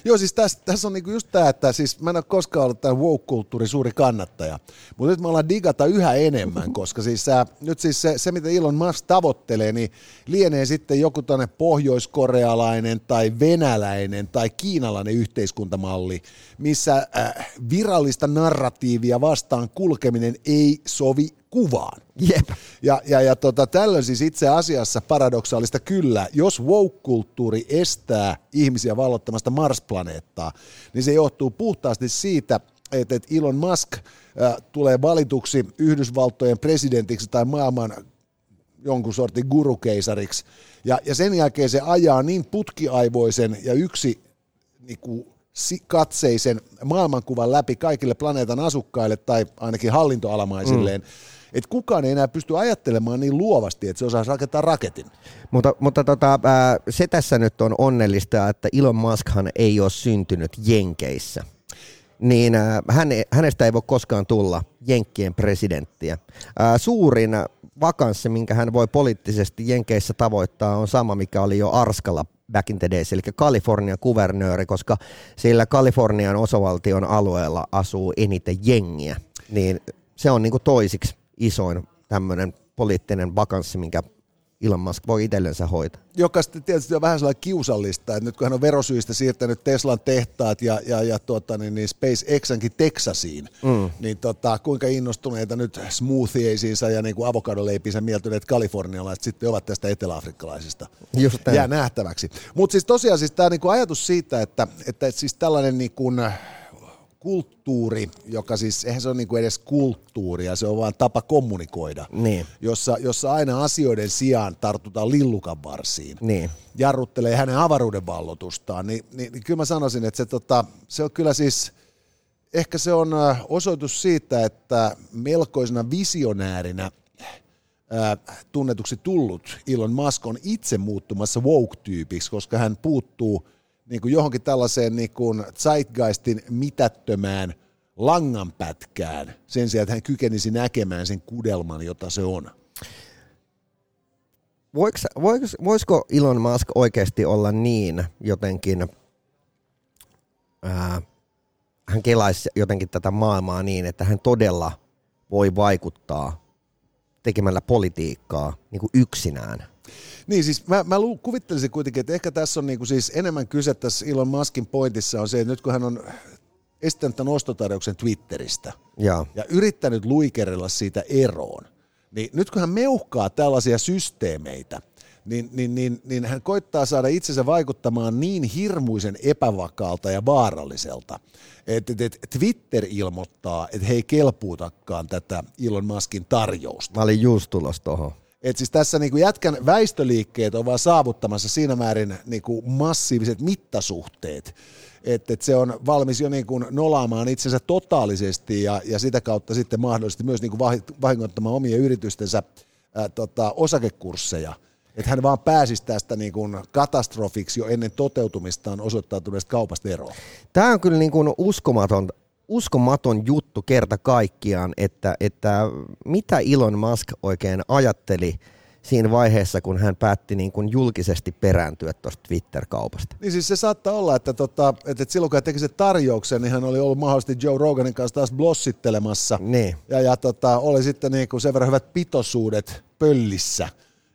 Joo, siis tässä, tässä on niinku just tämä, että siis mä en ole koskaan ollut tämän woke-kulttuurin suuri kannattaja, mutta nyt me ollaan digata yhä enemmän, *laughs* koska siis äh, nyt siis se, se, mitä Elon Musk tavoittelee, niin lienee sitten joku tänne pohjoiskorealainen tai venäläinen tai kiinalainen yhteiskuntamalli, missä äh, virallista narratiivia vastaan kulkeminen ei sovi kuvaan. Jep. Ja, ja, ja tota, tällöin siis itse asiassa paradoksaalista kyllä, jos woke-kulttuuri estää ihmisiä vallottamasta Mars-planeettaa, niin se johtuu puhtaasti siitä, että, Elon Musk äh, tulee valituksi Yhdysvaltojen presidentiksi tai maailman jonkun sortin gurukeisariksi, ja, ja sen jälkeen se ajaa niin putkiaivoisen ja yksi niin kuin, katseisen maailmankuvan läpi kaikille planeetan asukkaille tai ainakin hallintoalamaisilleen, mm. Että kukaan ei enää pysty ajattelemaan niin luovasti, että se osaa rakentaa raketin. Mutta, mutta tota, se tässä nyt on onnellista, että Elon Muskhan ei ole syntynyt Jenkeissä niin hän, hänestä ei voi koskaan tulla Jenkkien presidenttiä. Suurin vakanssi, minkä hän voi poliittisesti Jenkeissä tavoittaa, on sama, mikä oli jo Arskalla back in the days, eli Kalifornian kuvernööri, koska sillä Kalifornian osavaltion alueella asuu eniten jengiä. Niin se on niin kuin toisiksi isoin tämmöinen poliittinen vakanssi, minkä Elon Musk voi itsellensä hoitaa. Joka sitten tietysti on vähän sellainen kiusallista, että nyt kun hän on verosyistä siirtänyt Teslan tehtaat ja, ja, ja tuota, niin, niin SpaceXankin Texasiin, mm. niin tota, kuinka innostuneita nyt smoothieisiinsa ja niin kuin avokadoleipinsä mieltyneet kalifornialaiset sitten ovat tästä eteläafrikkalaisista. Just Jää nähtäväksi. Mutta siis tosiaan siis tämä niin ajatus siitä, että, että siis tällainen niin kuin, kulttuuri, joka siis, eihän se ole niinku edes kulttuuria, se on vaan tapa kommunikoida, niin. jossa, jossa aina asioiden sijaan tartutaan lillukan varsiin, niin. jarruttelee hänen avaruuden vallotustaan, niin, niin, niin kyllä mä sanoisin, että se, tota, se on kyllä siis, ehkä se on osoitus siitä, että melkoisena visionäärinä ää, tunnetuksi tullut Elon Musk on itse muuttumassa woke-tyypiksi, koska hän puuttuu – niin kuin johonkin tällaiseen niin kuin zeitgeistin mitättömään langanpätkään sen sijaan, että hän kykenisi näkemään sen kudelman, jota se on. Voiko, voiko, voisiko Elon Musk oikeasti olla niin jotenkin, ää, hän kelaisi jotenkin tätä maailmaa niin, että hän todella voi vaikuttaa tekemällä politiikkaa niin kuin yksinään? Niin siis mä, mä kuvittelisin kuitenkin, että ehkä tässä on niinku siis enemmän kyse tässä Elon Muskin pointissa on se, että nyt kun hän on esittänyt tämän ostotarjouksen Twitteristä ja, ja yrittänyt luikerella siitä eroon, niin nyt kun hän meuhkaa tällaisia systeemeitä, niin, niin, niin, niin hän koittaa saada itsensä vaikuttamaan niin hirmuisen epävakaalta ja vaaralliselta, että, että Twitter ilmoittaa, että he ei kelpuutakaan tätä Elon Muskin tarjousta. Mä olin just tulossa tuohon. Et siis tässä niinku jätkän väistöliikkeet on vaan saavuttamassa siinä määrin niinku massiiviset mittasuhteet, että et se on valmis jo niinku nolaamaan itsensä totaalisesti ja, ja sitä kautta sitten mahdollisesti myös niinku vahingoittamaan omia yritystensä ää, tota, osakekursseja. Että hän vaan pääsisi tästä niin kuin katastrofiksi jo ennen toteutumistaan osoittautuneesta kaupasta eroon. Tämä on kyllä niin kuin uskomaton, uskomaton juttu kerta kaikkiaan, että, että mitä Elon Musk oikein ajatteli siinä vaiheessa, kun hän päätti niin kuin julkisesti perääntyä tuosta Twitter-kaupasta. Niin siis se saattaa olla, että, tota, että, että silloin kun hän teki sen tarjouksen, niin hän oli ollut mahdollisesti Joe Roganin kanssa taas blossittelemassa. Niin. Ja, ja tota, oli sitten niin kuin sen verran hyvät pitoisuudet pöllissä,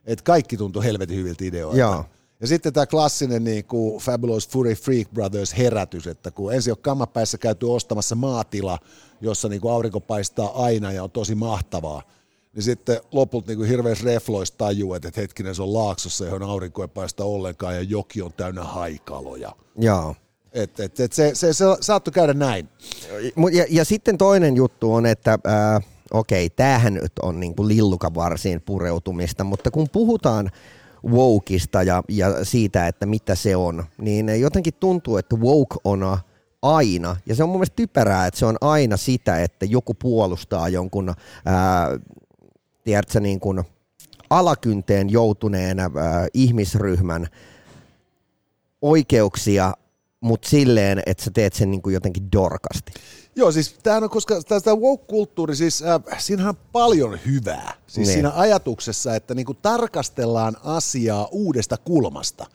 että kaikki tuntui helvetin hyviltä ideoilta. Joo. Ja sitten tämä klassinen niin kuin Fabulous Fury Freak Brothers herätys, että kun ensin on kammapäissä käyty ostamassa maatila, jossa niin kuin aurinko paistaa aina ja on tosi mahtavaa, niin sitten lopulta niin hirveässä refloissa tajuu, että hetkinen se on laaksossa, johon aurinko ei paista ollenkaan ja joki on täynnä haikaloja. Joo. Et, et, et se, se, se saattoi käydä näin. Ja, ja sitten toinen juttu on, että äh, okei, tämähän nyt on niin kuin lillukavarsiin pureutumista, mutta kun puhutaan wokeista ja, ja siitä, että mitä se on, niin jotenkin tuntuu, että woke on aina, ja se on mun mielestä typerää, että se on aina sitä, että joku puolustaa jonkun, ää, tiedätkö, niin kuin alakynteen joutuneen ää, ihmisryhmän oikeuksia, mutta silleen, että sä teet sen niin kuin jotenkin dorkasti. Joo, siis tämähän on, koska tämä woke-kulttuuri, siis äh, siinähän on paljon hyvää. Siis niin. siinä ajatuksessa, että niinku tarkastellaan asiaa uudesta kulmasta.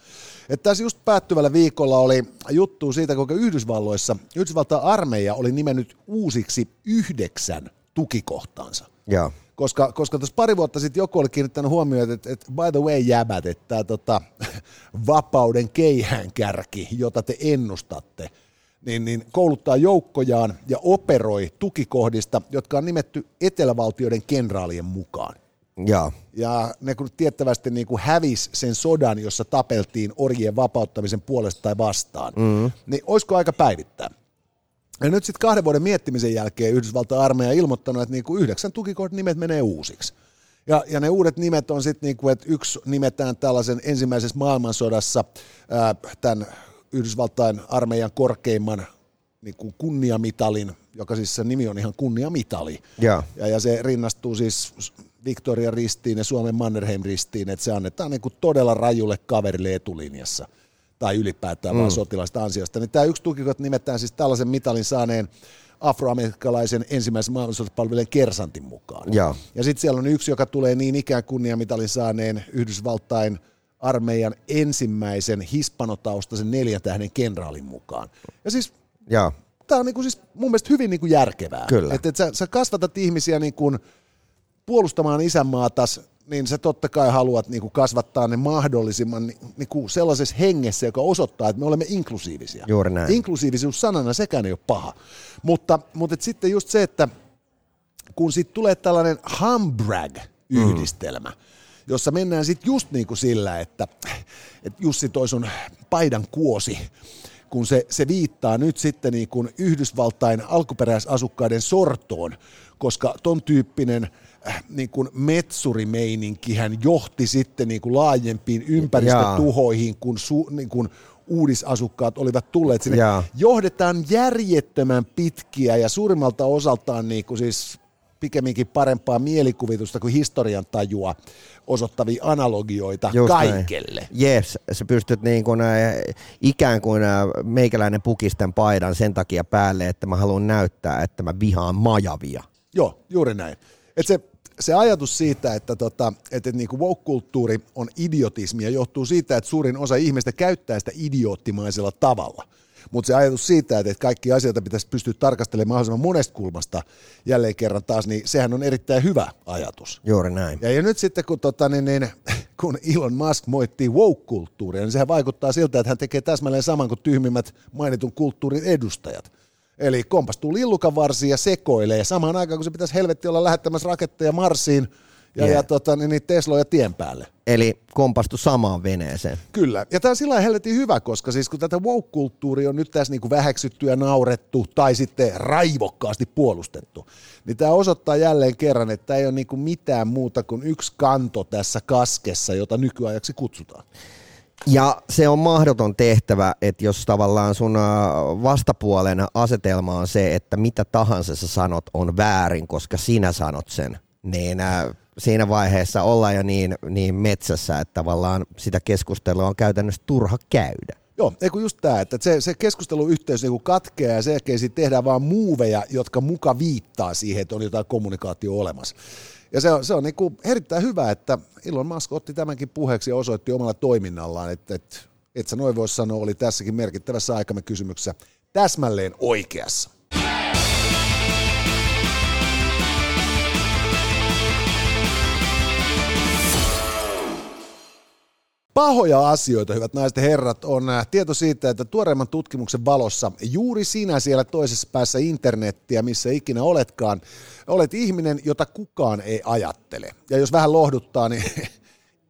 Että tässä just päättyvällä viikolla oli juttu siitä, kuinka Yhdysvalloissa Yhdysvaltain armeija oli nimennyt uusiksi yhdeksän tukikohtaansa. Joo. Koska, koska tuossa pari vuotta sitten joku oli kiinnittänyt huomioon, että, että by the way jäbät, että tämä tota, *laughs* vapauden keihäänkärki, jota te ennustatte – niin, niin kouluttaa joukkojaan ja operoi tukikohdista, jotka on nimetty etelävaltioiden kenraalien mukaan. Ja, ja ne kun tiettävästi niin kuin hävisi sen sodan, jossa tapeltiin orjien vapauttamisen puolesta tai vastaan, mm. niin olisiko aika päivittää? Ja nyt sitten kahden vuoden miettimisen jälkeen Yhdysvaltain armeija ilmoittanut, että niin kuin yhdeksän tukikohdan nimet menee uusiksi. Ja, ja ne uudet nimet on sitten, niin että yksi nimetään tällaisen ensimmäisessä maailmansodassa ää, tämän Yhdysvaltain armeijan korkeimman niin kuin kunniamitalin, joka siis se nimi on ihan kunniamitali. Ja. Ja, ja se rinnastuu siis Victoria ristiin ja Suomen Mannerheim ristiin, että se annetaan niin kuin todella rajulle kaverille etulinjassa tai ylipäätään mm. vaan sotilaista ansiosta. Niin tämä yksi tukikot nimetään siis tällaisen mitalin saaneen afroamerikkalaisen ensimmäisen maailmansotapalvelun kersantin mukaan. Ja. Ja sitten siellä on yksi, joka tulee niin ikään kunniamitalin saaneen Yhdysvaltain armeijan ensimmäisen hispanotaustaisen neljän tähden kenraalin mukaan. Ja siis tämä on niinku siis mun mielestä hyvin niinku järkevää. Kyllä. Että et sä, sä kasvatat ihmisiä niinku puolustamaan isänmaatas, niin sä totta kai haluat niinku kasvattaa ne mahdollisimman ni- niinku sellaisessa hengessä, joka osoittaa, että me olemme inklusiivisia. Juuri näin. Inklusiivisuus sanana sekään ei ole paha. Mutta, mutta et sitten just se, että kun sitten tulee tällainen humbrag-yhdistelmä, mm. Jossa mennään sitten just niin kuin sillä, että, että Jussi toi sun paidan kuosi, kun se, se viittaa nyt sitten niin kuin Yhdysvaltain alkuperäisasukkaiden sortoon, koska ton tyyppinen äh, niin kuin metsurimeininki hän johti sitten niin kuin laajempiin ympäristötuhoihin, kun, su, niin kuin uudisasukkaat olivat tulleet sinne. Jaa. Johdetaan järjettömän pitkiä ja suurimmalta osaltaan niin kuin siis pikemminkin parempaa mielikuvitusta kuin historian tajua osoittavia analogioita Just näin. kaikelle. Yes, sä pystyt niin kuin, äh, ikään kuin äh, meikäläinen pukisten paidan sen takia päälle, että mä haluan näyttää, että mä vihaan majavia. Joo, juuri näin. Et se, se ajatus siitä, että, tota, että, että niinku woke-kulttuuri on idiotismia, johtuu siitä, että suurin osa ihmistä käyttää sitä idioottimaisella tavalla. Mutta se ajatus siitä, että kaikki asioita pitäisi pystyä tarkastelemaan mahdollisimman monesta kulmasta jälleen kerran taas, niin sehän on erittäin hyvä ajatus. Juuri näin. Ja, ja nyt sitten kun, tota, niin, niin, *laughs* kun Elon Musk moittii woke-kulttuuria, niin sehän vaikuttaa siltä, että hän tekee täsmälleen saman kuin tyhmimmät mainitun kulttuurin edustajat. Eli kompastuu lillukan varsiin ja sekoilee, ja samaan aikaan kun se pitäisi helvetti olla lähettämässä raketteja Marsiin ja, Yeah. ja tota, niin, niin Tesloja tien päälle. Eli kompastu samaan veneeseen. Kyllä. Ja tämä on sillä helvetin hyvä, koska siis kun tätä woke-kulttuuria on nyt tässä niin kuin väheksytty ja naurettu tai sitten raivokkaasti puolustettu, niin tämä osoittaa jälleen kerran, että ei ole niin kuin mitään muuta kuin yksi kanto tässä kaskessa, jota nykyajaksi kutsutaan. Ja se on mahdoton tehtävä, että jos tavallaan sun vastapuolen asetelma on se, että mitä tahansa sä sanot on väärin, koska sinä sanot sen, niin siinä vaiheessa ollaan jo niin, niin metsässä, että tavallaan sitä keskustelua on käytännössä turha käydä. Joo, ei kun just tämä, että se, se keskusteluyhteys niin katkeaa ja sen jälkeen siitä tehdään vaan muuveja, jotka muka viittaa siihen, että on jotain kommunikaatio olemassa. Ja se on, se on niin kuin erittäin hyvä, että Elon Musk otti tämänkin puheeksi ja osoitti omalla toiminnallaan, että, että et sä noin voisi sanoa, oli tässäkin merkittävässä aikamme kysymyksessä täsmälleen oikeassa. Pahoja asioita, hyvät naiset ja herrat, on äh, tieto siitä, että tuoreimman tutkimuksen valossa juuri sinä siellä toisessa päässä internettiä, missä ikinä oletkaan, olet ihminen, jota kukaan ei ajattele. Ja jos vähän lohduttaa, niin *laughs*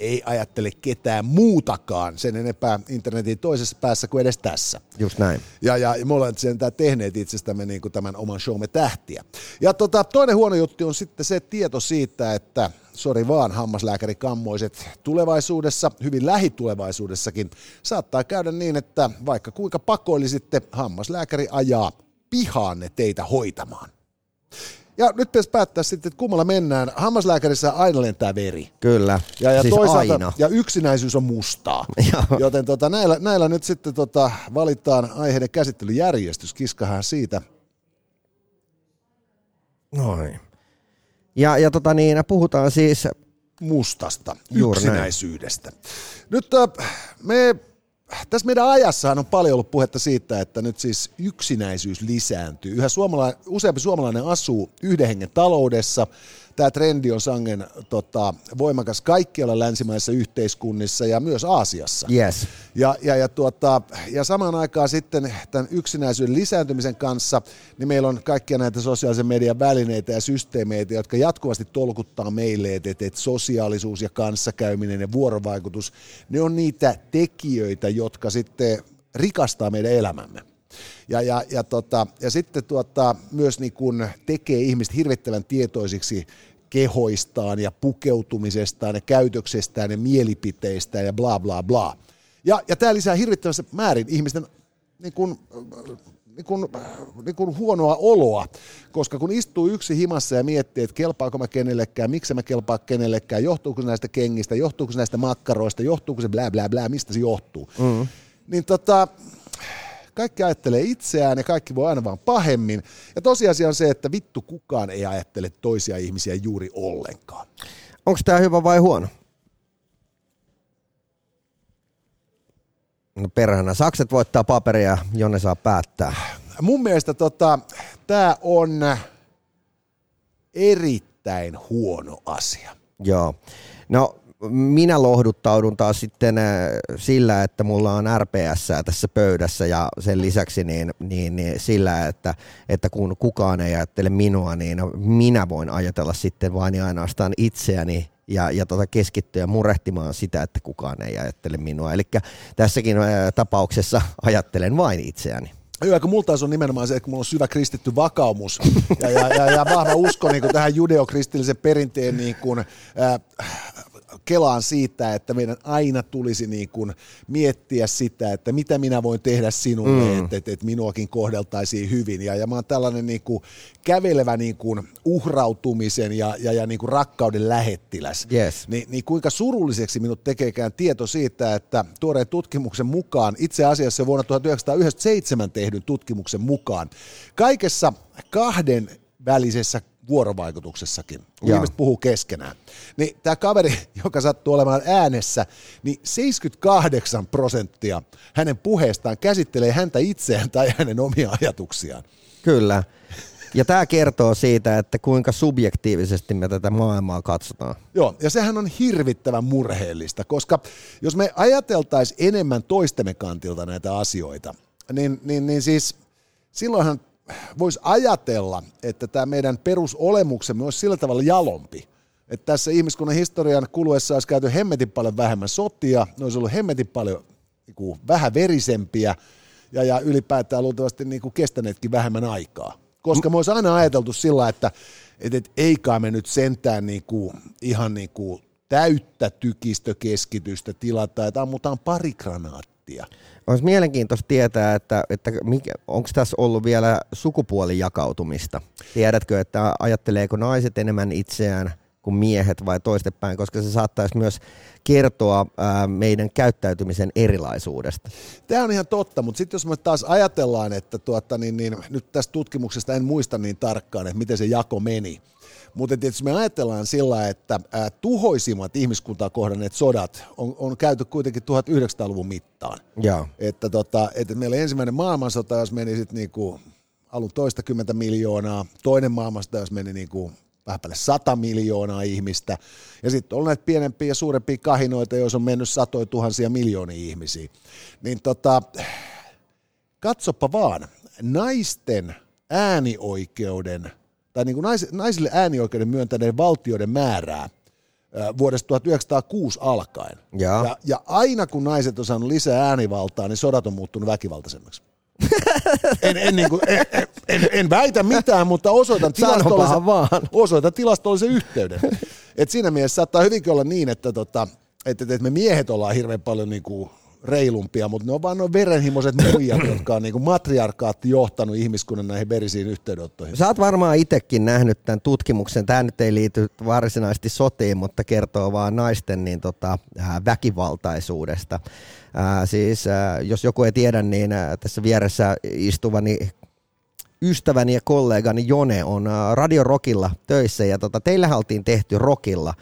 ei ajattele ketään muutakaan sen enempää internetin toisessa päässä kuin edes tässä. Just näin. Ja, ja me ollaan sen tehneet itsestämme niin kuin tämän oman showmme tähtiä. Ja tota, toinen huono juttu on sitten se tieto siitä, että sori vaan hammaslääkäri kammoiset, tulevaisuudessa, hyvin lähitulevaisuudessakin, saattaa käydä niin, että vaikka kuinka pakoilisitte, hammaslääkäri ajaa pihaanne teitä hoitamaan. Ja nyt pitäisi päättää sitten, että kummalla mennään. Hammaslääkärissä aina lentää veri. Kyllä. Ja, ja siis toisaalta, aina. ja yksinäisyys on mustaa. *laughs* Joten tota, näillä, näillä, nyt sitten tota, valitaan aiheiden käsittelyjärjestys. Kiskahan siitä. Noin. Ja, ja tota niin, puhutaan siis, mustasta, Juuri näin. yksinäisyydestä. Nyt äh, me, tässä meidän ajassahan on paljon ollut puhetta siitä, että nyt siis yksinäisyys lisääntyy. Yhä suomala, useampi suomalainen asuu yhden hengen taloudessa. Tämä trendi on sangen tota, voimakas kaikkialla länsimaisissa yhteiskunnissa ja myös Aasiassa. yes, Ja, ja, ja, tuota, ja samaan aikaan sitten tämän yksinäisyyden lisääntymisen kanssa, niin meillä on kaikkia näitä sosiaalisen median välineitä ja systeemeitä, jotka jatkuvasti tolkuttaa meille, että, että, että sosiaalisuus ja kanssakäyminen ja vuorovaikutus, ne on niitä tekijöitä, jotka sitten rikastaa meidän elämämme. Ja, ja, ja, tota, ja sitten tuota, myös niin kun tekee ihmiset hirvittävän tietoisiksi kehoistaan ja pukeutumisestaan ja käytöksestään ja mielipiteistään ja bla bla bla. Ja, ja tämä lisää hirvittävässä määrin ihmisten niin kuin, niin kuin, niin kuin huonoa oloa, koska kun istuu yksi himassa ja miettii, että kelpaako mä kenellekään, miksi mä kelpaa kenellekään, johtuuko se näistä kengistä, johtuuko se näistä makkaroista, johtuuko se blää blää blää, mistä se johtuu, mm. niin tota, kaikki ajattelee itseään ja kaikki voi aina vaan pahemmin. Ja tosiasia on se, että vittu kukaan ei ajattele toisia ihmisiä juuri ollenkaan. Onko tämä hyvä vai huono? No perhana, sakset voittaa paperia, jonne saa päättää. Mun mielestä tota, tämä on erittäin huono asia. Joo. No minä lohduttaudun taas sitten äh, sillä, että mulla on RPS tässä pöydässä ja sen lisäksi niin, niin, niin sillä, että, että kun kukaan ei ajattele minua, niin minä voin ajatella sitten vain ja ainoastaan itseäni ja, ja tota keskittyä murehtimaan sitä, että kukaan ei ajattele minua. Eli tässäkin ää, tapauksessa ajattelen vain itseäni. Joo, kun multa on nimenomaan se, että mulla on syvä kristitty vakaumus ja, ja, ja, ja vahva usko niin kuin tähän judeokristillisen perinteen niin kuin, äh, kelaan siitä, että meidän aina tulisi niin kuin miettiä sitä, että mitä minä voin tehdä sinulle, mm. että, että, että minuakin kohdeltaisiin hyvin. Ja, ja mä oon tällainen niin kuin kävelevä niin kuin uhrautumisen ja, ja, ja niin kuin rakkauden lähettiläs. Yes. Ni, niin kuinka surulliseksi minut tekeekään tieto siitä, että tuoreen tutkimuksen mukaan, itse asiassa vuonna 1997 tehdyn tutkimuksen mukaan, kaikessa kahden välisessä vuorovaikutuksessakin, kun Joo. ihmiset puhuu keskenään. Niin tämä kaveri, *laughs* joka sattuu olemaan äänessä, niin 78 prosenttia hänen puheestaan käsittelee häntä itseään tai hänen omia ajatuksiaan. Kyllä. Ja tämä kertoo siitä, että kuinka subjektiivisesti me tätä maailmaa katsotaan. Joo, ja sehän on hirvittävän murheellista, koska jos me ajateltaisiin enemmän toistemme kantilta näitä asioita, niin, niin, niin siis silloinhan voisi ajatella, että tämä meidän perusolemuksemme olisi sillä tavalla jalompi, että tässä ihmiskunnan historian kuluessa olisi käyty hemmetin paljon vähemmän sotia, ne olisi ollut hemmetin paljon niin kuin, vähän verisempiä ja, ja ylipäätään luultavasti niin kuin, kestäneetkin vähemmän aikaa. Koska me olisi aina ajateltu sillä, että et, et, eikä me nyt sentään niin kuin, ihan niin kuin, täyttä tykistökeskitystä tilata, että ammutaan pari granaattia. Olisi mielenkiintoista tietää, että, että onko tässä ollut vielä sukupuolijakautumista. Tiedätkö, että ajatteleeko naiset enemmän itseään kuin miehet vai toistepäin, koska se saattaisi myös kertoa ää, meidän käyttäytymisen erilaisuudesta. Tämä on ihan totta, mutta sitten jos me taas ajatellaan, että tuota, niin, niin, nyt tästä tutkimuksesta en muista niin tarkkaan, että miten se jako meni, mutta tietysti me ajatellaan sillä, että ää, tuhoisimmat ihmiskuntaa kohdanneet sodat on, on käyty kuitenkin 1900-luvun mittaan. Ja. Että, tota, että meillä ensimmäinen maailmansota, jos meni sitten niinku alun toistakymmentä miljoonaa, toinen maailmansota, jos meni niinku vähän päälle 100 miljoonaa ihmistä. Ja sitten on näitä pienempiä ja suurempia kahinoita, joissa on mennyt satoja tuhansia miljoonia ihmisiä. Niin tota, katsopa vaan, naisten äänioikeuden, tai niin kuin nais, naisille äänioikeuden myöntäneiden valtioiden määrää vuodesta 1906 alkaen. Ja. Ja, ja aina kun naiset on saanut lisää äänivaltaa, niin sodat on muuttunut väkivaltaisemmaksi *laughs* en, en, niin kuin, en, en, en, väitä mitään, mutta osoitan tilastollisen, vaan. osoitan tilastollisen yhteyden. Et siinä mielessä saattaa hyvinkin olla niin, että, tota, että, että me miehet ollaan hirveän paljon niin kuin reilumpia, mutta ne on vaan noin verenhimoiset muijat, *clears throat* jotka on niin kuin matriarkaatti johtanut ihmiskunnan näihin verisiin yhteydenottoihin. Sä oot varmaan itsekin nähnyt tämän tutkimuksen. Tämä nyt ei liity varsinaisesti sotiin, mutta kertoo vaan naisten niin tota, väkivaltaisuudesta. Ää, siis ää, jos joku ei tiedä, niin ää, tässä vieressä istuvani ystäväni ja kollegani Jone on Radio Rockilla töissä ja tota, teillähän oltiin tehty Rockilla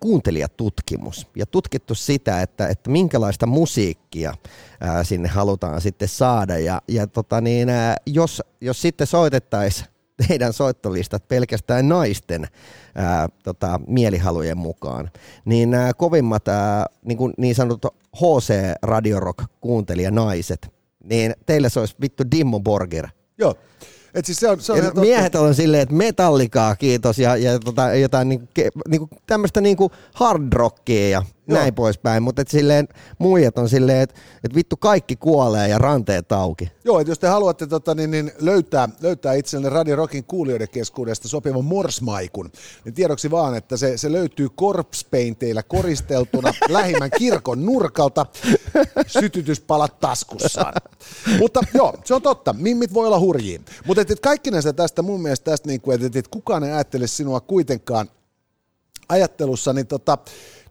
kuuntelijatutkimus ja tutkittu sitä, että, että minkälaista musiikkia ää, sinne halutaan sitten saada ja, ja tota niin, ää, jos, jos sitten soitettaisiin teidän soittolistat pelkästään naisten ää, tota, mielihalujen mukaan, niin nämä kovimmat ää, niin, kuin niin sanotut HC Radio Rock kuuntelijanaiset, niin teille se olisi vittu Dimmo Borger. Joo. Et siis se on, se on ja miehet on silleen, että metallikaa kiitos ja, ja tota, jotain niinku, niinku, tämmöistä niinku hard rockia ja näin poispäin, mutta et silleen muijat on silleen, että et vittu kaikki kuolee ja ranteet auki. Joo, että jos te haluatte tota, niin, niin löytää, löytää itsellenne Radio Rockin kuulijoiden keskuudesta sopivan morsmaikun, niin tiedoksi vaan, että se, se löytyy korpspeinteillä koristeltuna *laughs* lähimmän kirkon nurkalta, sytytyspalat taskussaan. Mutta joo, se on totta, mimmit voi olla hurjia. Mutta et, et kaikki näistä tästä mun mielestä tästä, niin kuin, että et, et kukaan ei ajattele sinua kuitenkaan ajattelussa, niin, tota,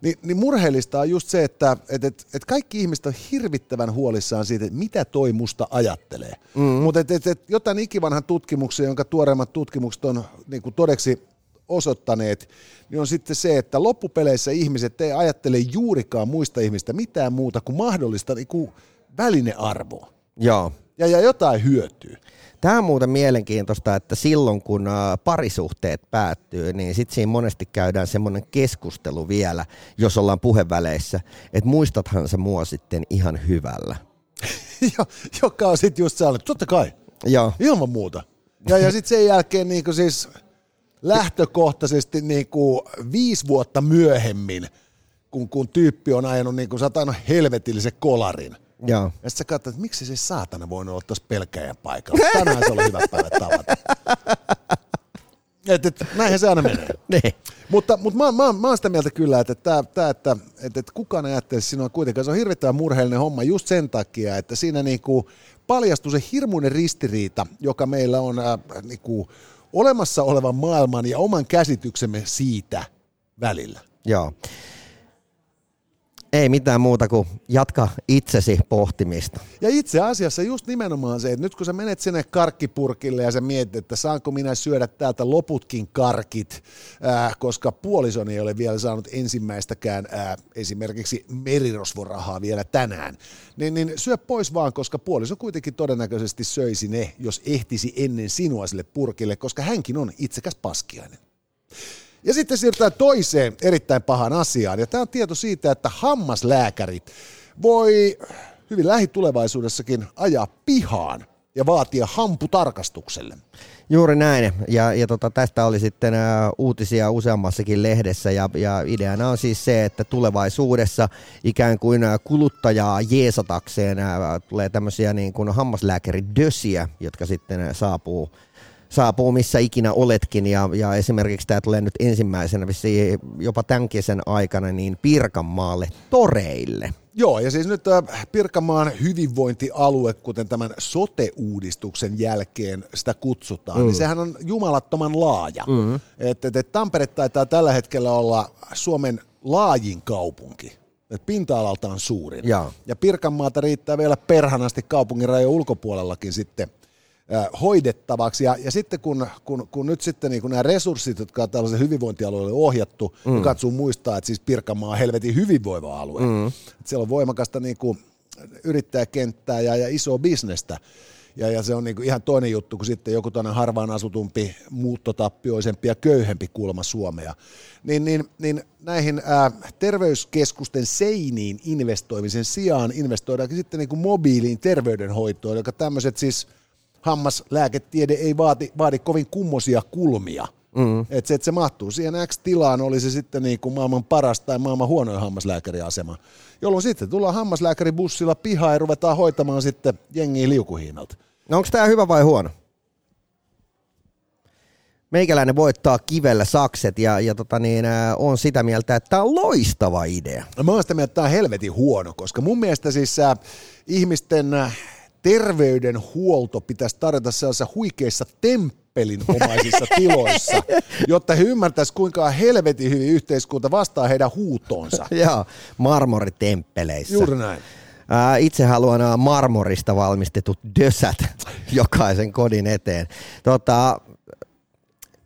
niin, niin murheellista on just se, että et, et, et kaikki ihmiset on hirvittävän huolissaan siitä, että mitä toi musta ajattelee. Mm. Mutta et, et, et jotain ikivanhan tutkimuksia, jonka tuoreimmat tutkimukset on niin kuin todeksi osoittaneet, niin on sitten se, että loppupeleissä ihmiset ei ajattele juurikaan muista ihmistä mitään muuta kuin mahdollista niin kuin välinearvoa. Joo. Ja, ja jotain hyötyy. Tämä on muuten mielenkiintoista, että silloin kun parisuhteet päättyy, niin sitten siinä monesti käydään semmoinen keskustelu vielä, jos ollaan puheväleissä, että muistathan se mua sitten ihan hyvällä. *laughs* Joka on sitten just sellainen, totta kai, Joo. ilman muuta. Ja, ja sitten sen jälkeen niin siis lähtökohtaisesti niin kuin viisi vuotta myöhemmin, kun, kun tyyppi on ajanut niin kuin satanut helvetillisen kolarin, Joo. ja sitten sä katsot, että miksi se saatana voinut olla tuossa pelkäjän paikalla. Tänään se oli hyvä päivä tavata. Et, et, näinhän se aina menee. *laughs* Niin. Mutta, mutta mä, mä, mä oon sitä mieltä kyllä, että, tää, tää, että, että, että kukaan ajattelisi sinua kuitenkaan. Se on hirvittävän murheellinen homma just sen takia, että siinä niinku paljastuu se hirmuinen ristiriita, joka meillä on äh, niinku olemassa olevan maailman ja oman käsityksemme siitä välillä. Joo. Ei mitään muuta kuin jatka itsesi pohtimista. Ja itse asiassa just nimenomaan se, että nyt kun sä menet sinne karkkipurkille ja sä mietit, että saanko minä syödä täältä loputkin karkit, äh, koska puolisoni ei ole vielä saanut ensimmäistäkään äh, esimerkiksi merirosvorahaa vielä tänään, niin, niin syö pois vaan, koska puoliso kuitenkin todennäköisesti söisi ne, jos ehtisi ennen sinua sille purkille, koska hänkin on itsekäs paskiainen. Ja sitten siirrytään toiseen erittäin pahaan asiaan. Ja tämä on tieto siitä, että hammaslääkäri voi hyvin lähitulevaisuudessakin ajaa pihaan ja vaatia hamputarkastukselle. Juuri näin, ja, ja tota, tästä oli sitten ä, uutisia useammassakin lehdessä, ja, ja ideana on siis se, että tulevaisuudessa ikään kuin kuluttajaa jeesatakseen ä, tulee tämmöisiä niin kuin hammaslääkäridösiä, jotka sitten ä, saapuu saapuu missä ikinä oletkin ja, ja esimerkiksi tämä tulee nyt ensimmäisenä vissiin jopa tämän kesän aikana niin Pirkanmaalle toreille. Joo, ja siis nyt äh, Pirkanmaan hyvinvointialue, kuten tämän sote-uudistuksen jälkeen sitä kutsutaan, mm. niin sehän on jumalattoman laaja. Mm. Et, et, et Tampere taitaa tällä hetkellä olla Suomen laajin kaupunki. Et pinta-alaltaan suurin. Ja. ja Pirkanmaata riittää vielä perhanasti kaupungin rajojen ulkopuolellakin sitten hoidettavaksi. Ja, ja sitten kun, kun, kun nyt sitten niin kun nämä resurssit, jotka on tällaisen hyvinvointialueelle ohjattu, mm. niin katsoo muistaa, että siis Pirkanmaa on helvetin hyvinvoiva alue. Mm. Että siellä on voimakasta niin kuin yrittäjäkenttää ja, ja isoa bisnestä. Ja, ja se on niin kuin ihan toinen juttu kuin sitten joku toinen harvaan asutumpi, muuttotappioisempi ja köyhempi kulma Suomea. Niin, niin, niin näihin ää, terveyskeskusten seiniin investoimisen sijaan investoidaankin sitten niin kuin mobiiliin terveydenhoitoon, joka tämmöiset siis – hammaslääketiede ei vaati, vaadi kovin kummosia kulmia. Mm. Että se, että se mahtuu siihen X-tilaan, oli se sitten niin kuin maailman paras tai maailman huonoin hammaslääkäriasema. Jolloin sitten tullaan hammaslääkäribussilla pihaan ja ruvetaan hoitamaan sitten jengiä liukuhiinalta. No onko tämä hyvä vai huono? Meikäläinen voittaa kivellä sakset ja, ja tota niin, äh, on sitä mieltä, että tämä on loistava idea. No, mä oon sitä mieltä, että tämä on helvetin huono, koska mun mielestä siis äh, ihmisten terveydenhuolto pitäisi tarjota sellaisissa huikeissa temppelinomaisissa tiloissa, jotta he ymmärtäisivät, kuinka helvetin hyvin yhteiskunta vastaa heidän huutoonsa. *laughs* Joo, marmoritempeleissä. Juuri näin. Itse haluan marmorista valmistetut dösät *laughs* jokaisen kodin eteen. Tota,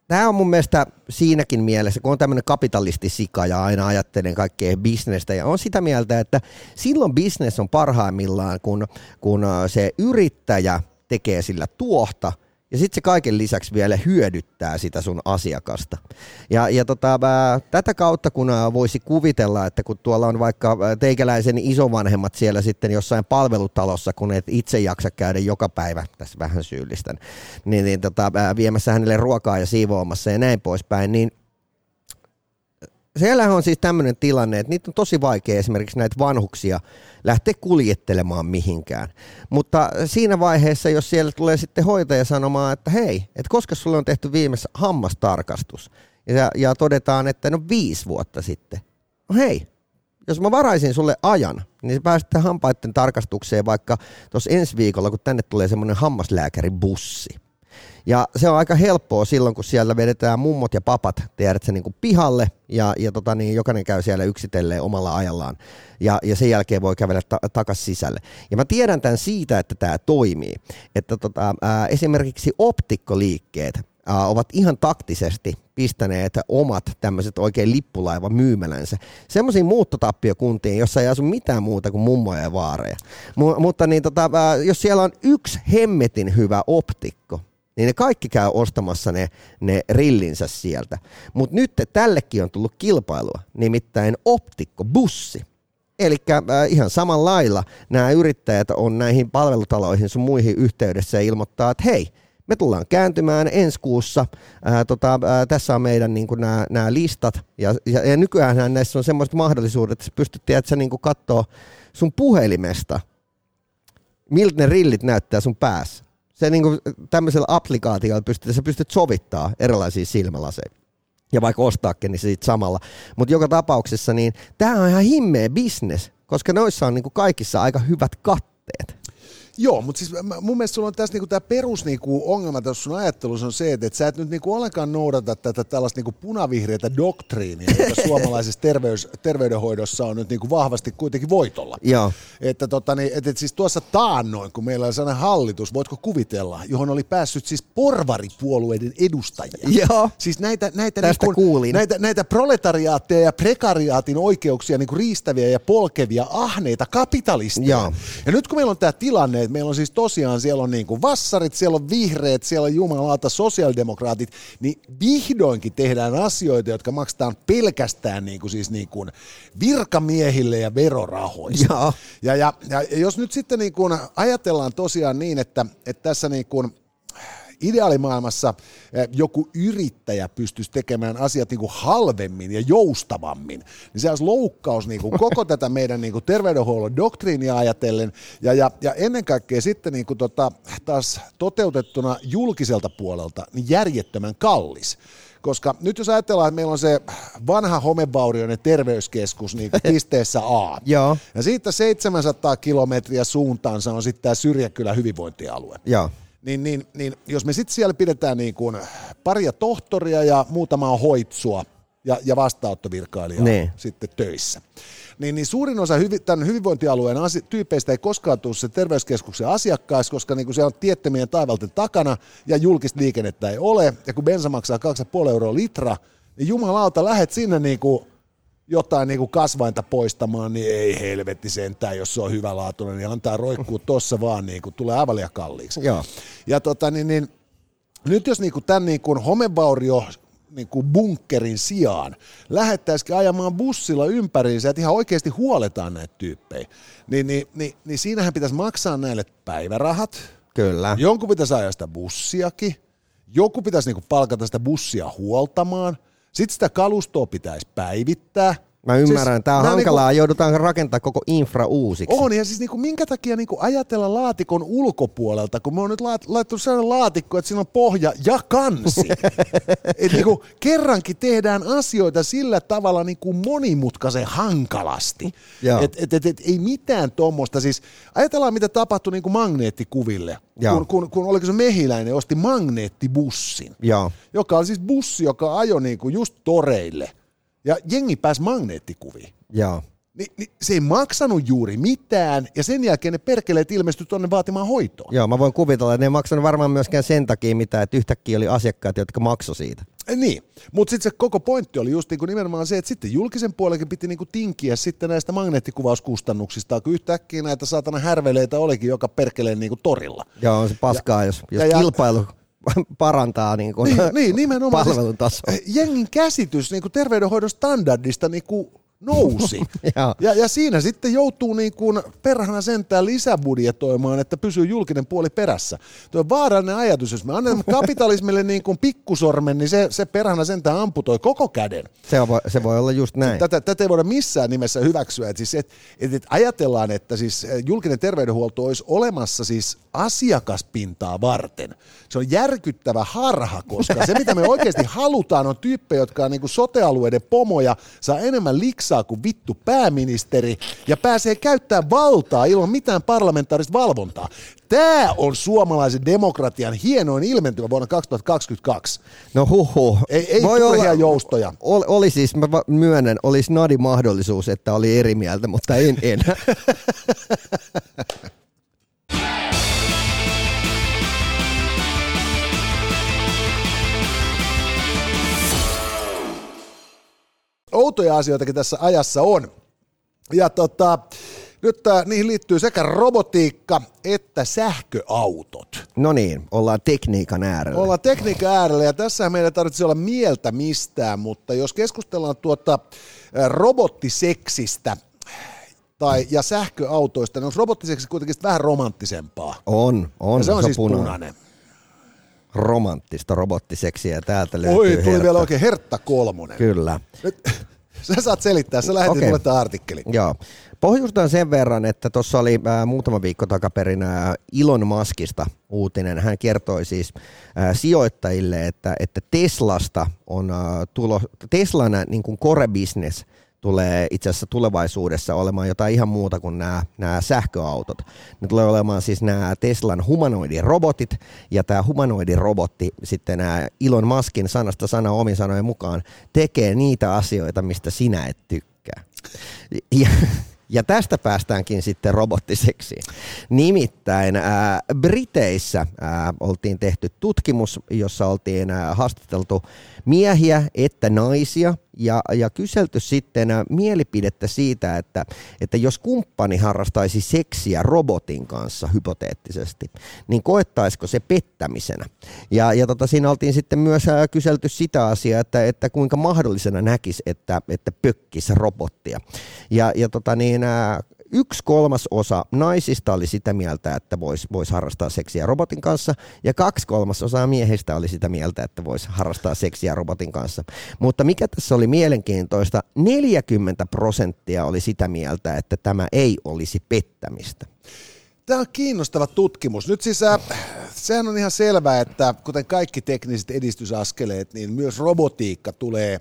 Tämä on mun mielestä siinäkin mielessä, kun on tämmöinen kapitalistisika ja aina ajattelen kaikkea bisnestä ja on sitä mieltä, että silloin bisnes on parhaimmillaan, kun, kun se yrittäjä tekee sillä tuohta – ja sitten se kaiken lisäksi vielä hyödyttää sitä sun asiakasta. Ja, ja tota, ää, tätä kautta kun ää, voisi kuvitella, että kun tuolla on vaikka teikäläisen isovanhemmat siellä sitten jossain palvelutalossa, kun et itse jaksa käydä joka päivä, tässä vähän syyllistän, niin, niin tota, ää, viemässä hänelle ruokaa ja siivoamassa ja näin poispäin, niin Siellä on siis tämmöinen tilanne, että niitä on tosi vaikea esimerkiksi näitä vanhuksia lähteä kuljettelemaan mihinkään. Mutta siinä vaiheessa, jos siellä tulee sitten hoitaja sanomaan, että hei, että koska sulle on tehty viimeisessä hammastarkastus, ja, ja todetaan, että no viisi vuotta sitten. No hei, jos mä varaisin sulle ajan, niin pääset hampaiden tarkastukseen vaikka tuossa ensi viikolla, kun tänne tulee semmoinen hammaslääkäribussi. Ja se on aika helppoa silloin, kun siellä vedetään mummot ja papat, tiedätkö, niin pihalle, ja, ja tota, niin jokainen käy siellä yksitelleen omalla ajallaan, ja, ja sen jälkeen voi kävellä ta- takaisin sisälle. Ja mä tiedän tämän siitä, että tämä toimii, että tota, ää, esimerkiksi optikkoliikkeet, ovat ihan taktisesti pistäneet omat tämmöiset oikein lippulaiva myymälänsä semmoisiin muuttotappiokuntiin, jossa ei asu mitään muuta kuin mummoja ja vaareja. M- mutta niin tota, jos siellä on yksi hemmetin hyvä optikko, niin ne kaikki käy ostamassa ne, ne rillinsä sieltä. Mutta nyt tällekin on tullut kilpailua, nimittäin optikkobussi. Eli äh, ihan samalla lailla nämä yrittäjät on näihin palvelutaloihin sun muihin yhteydessä ja ilmoittaa, että hei, me tullaan kääntymään ensi kuussa. Ää, tota, ää, tässä on meidän niin nämä listat. Ja, ja, ja nykyään näissä on semmoiset mahdollisuudet, että sä pystyt tiedätkö, niin katsoa sun puhelimesta, miltä ne rillit näyttää sun päässä. Se niin kuin, tämmöisellä applikaatiolla pystyt, sä pystyt sovittaa erilaisia silmälaseja ja vaikka ostaakin, niin siitä samalla. Mutta joka tapauksessa, niin tämä on ihan himmeä business, koska noissa on niin kuin kaikissa aika hyvät katteet. Joo, mutta siis mun mielestä sulla on tässä niinku tämä perus niinku ongelma tässä sun ajattelussa on se, että et sä et nyt niinku ollenkaan noudata tätä tällaista niinku punavihreätä doktriinia, joka *laughs* suomalaisessa terveys, terveydenhoidossa on nyt niinku vahvasti kuitenkin voitolla. Joo. Että tota, niin, et, et siis tuossa taannoin, kun meillä oli sellainen hallitus, voitko kuvitella, johon oli päässyt siis porvaripuolueiden edustajia. Joo. Siis näitä, näitä, Tästä niinku, kuulin. näitä, näitä proletariaatteja ja prekariaatin oikeuksia niinku riistäviä ja polkevia ahneita kapitalisteja. Joo. Ja nyt kun meillä on tämä tilanne, että meillä on siis tosiaan, siellä on niin kuin vassarit, siellä on vihreät, siellä on jumalauta sosiaalidemokraatit, niin vihdoinkin tehdään asioita, jotka maksetaan pelkästään niin kuin siis niin kuin virkamiehille ja verorahoista. Joo. Ja, ja, ja, jos nyt sitten niin kuin ajatellaan tosiaan niin, että, että tässä niin kuin ideaalimaailmassa eh, joku yrittäjä pystyisi tekemään asiat niin kuin halvemmin ja joustavammin, niin se olisi loukkaus niin kuin koko *laughs* tätä meidän niin kuin terveydenhuollon doktriinia ajatellen ja, ja, ja ennen kaikkea sitten niin kuin tota, taas toteutettuna julkiselta puolelta niin järjettömän kallis koska nyt jos ajatellaan, että meillä on se vanha homevaurioinen terveyskeskus niin kuin *laughs* pisteessä A, Joo. ja siitä 700 kilometriä suuntaansa on sitten tämä Syrjäkylä hyvinvointialue Joo. Niin, niin, niin jos me sitten siellä pidetään niin kuin paria tohtoria ja muutamaa hoitsua ja, ja vastaanottovirkailijaa Niin. sitten töissä, niin, niin suurin osa hyvi, tämän hyvinvointialueen asi, tyypeistä ei koskaan tule se terveyskeskuksen asiakkaissa, koska niin kuin siellä on tiettömien taivalten takana ja julkista liikennettä ei ole, ja kun bensa maksaa 2,5 euroa litra, niin jumalauta, lähet sinne niin kuin jotain niin kuin kasvainta poistamaan, niin ei helvetti sentään, jos se on hyvälaatuinen, niin antaa roikkuu tossa vaan, niin kuin tulee aivan liian kalliiksi. Joo. Ja tota, niin, niin, nyt jos niin kuin tämän niin kuin homevaurio niin kuin bunkkerin sijaan lähettäisikin ajamaan bussilla ympäriinsä, että ihan oikeasti huoletaan näitä tyyppejä, niin, niin, niin, niin siinähän pitäisi maksaa näille päivärahat, Kyllä. jonkun pitäisi ajaa sitä bussiakin, joku pitäisi niinku palkata sitä bussia huoltamaan, sitten sitä kalustoa pitäisi päivittää. Mä ymmärrän, Siis tämä on hankalaa, joudutaan rakentamaan koko infra uusiksi. on, ja siis niinku, minkä takia niinku ajatella laatikon ulkopuolelta, kun me on nyt laat, laittu sellainen laatikko, että siinä on pohja ja kansi. *laughs* et niinku, kerrankin tehdään asioita sillä tavalla niinku monimutkaisen hankalasti. Et, et, et, et, ei mitään tuommoista. Siis ajatellaan, mitä tapahtui niinku magneettikuville, Joo. kun, kun, kun oliko se mehiläinen, osti magneettibussin Joo. joka oli siis bussi, joka ajoi niinku just toreille. Ja jengi pääsi magneettikuviin. Joo. Ni, niin se ei maksanut juuri mitään, ja sen jälkeen ne perkeleet ilmestyi tuonne vaatimaan hoitoa. Joo, mä voin kuvitella, että ne ei maksanut varmaan myöskään sen takia mitään, että yhtäkkiä oli asiakkaat, jotka maksoi siitä. Niin, mutta sitten se koko pointti oli just niinku nimenomaan se, että sitten julkisen puolenkin piti niinku tinkiä sitten näistä magneettikuvauskustannuksia, kun yhtäkkiä näitä saatana härveleitä olikin joka perkeleen niinku torilla. Joo, on se paskaa, jos, jos ja- ja- kilpailu *laughs* parantaa niin kuin Niin, niin nimenomaan. palvelun tasoa. Siis, jengin käsitys niin kuin terveydenhoidon standardista niin kuin nousi. *laughs* Joo. ja, ja siinä sitten joutuu niin kuin perhana sentään lisäbudjetoimaan, että pysyy julkinen puoli perässä. Tuo on vaarallinen ajatus, jos me annamme *laughs* kapitalismille niin kuin pikkusormen, niin se, se perhana sentään amputoi koko käden. Se voi, se voi olla just näin. Tätä, tätä ei voida missään nimessä hyväksyä. Et siis, et, et, et ajatellaan, että siis eh, julkinen terveydenhuolto olisi olemassa siis asiakaspintaa varten. Se on järkyttävä harha, koska se mitä me oikeasti *laughs* halutaan on tyyppejä, jotka on niin sotealueiden pomoja, saa enemmän liksaa kuin vittu pääministeri ja pääsee käyttämään valtaa ilman mitään parlamentaarista valvontaa. Tämä on suomalaisen demokratian hienoin ilmentymä vuonna 2022. No huhu. Ei, ei turhia joustoja. Oli, oli siis, mä myönnän, olisi nadi mahdollisuus, että oli eri mieltä, mutta en enää. *laughs* outoja asioitakin tässä ajassa on. Ja tota, nyt äh, niihin liittyy sekä robotiikka että sähköautot. No niin, ollaan tekniikan äärellä. Ollaan tekniikan äärellä ja tässä meidän tarvitsisi olla mieltä mistään, mutta jos keskustellaan tuota äh, robottiseksistä tai, ja sähköautoista, niin on robottiseksi kuitenkin vähän romanttisempaa. On, on. Ja se on siis punainen. punainen. Romanttista robottiseksiä täältä löytyy. Oi, tuli hertta. vielä oikein hertta kolmonen. Kyllä. Nyt, sä saat selittää, sä lähetit Okei. mulle tämän artikkelin. Joo. Pohjustan sen verran, että tuossa oli äh, muutama viikko takaperin äh, Elon Muskista uutinen. Hän kertoi siis äh, sijoittajille, että, että Teslasta on äh, tulo, Teslan äh, niin kuin core business tulee itse asiassa tulevaisuudessa olemaan jotain ihan muuta kuin nämä, nämä sähköautot. Ne tulee olemaan siis nämä Teslan humanoidirobotit, ja tämä humanoidirobotti sitten nämä Elon Muskin sanasta sana omin sanojen mukaan tekee niitä asioita, mistä sinä et tykkää. Ja, ja tästä päästäänkin sitten robottiseksiin. Nimittäin ää, Briteissä ää, oltiin tehty tutkimus, jossa oltiin ää, haastateltu miehiä että naisia ja, ja kyselty sitten ää, mielipidettä siitä, että, että jos kumppani harrastaisi seksiä robotin kanssa hypoteettisesti, niin koettaisiko se pettämisenä? Ja, ja tota, siinä oltiin sitten myös ää, kyselty sitä asiaa, että, että kuinka mahdollisena näkisi, että, että pökkisi robottia. Ja, ja tota niin, ää, yksi kolmas osa naisista oli sitä mieltä, että voisi vois harrastaa seksiä robotin kanssa, ja kaksi kolmasosaa miehistä oli sitä mieltä, että voisi harrastaa seksiä robotin kanssa. Mutta mikä tässä oli mielenkiintoista, 40 prosenttia oli sitä mieltä, että tämä ei olisi pettämistä. Tämä on kiinnostava tutkimus. Nyt siis äh, sehän on ihan selvää, että kuten kaikki tekniset edistysaskeleet, niin myös robotiikka tulee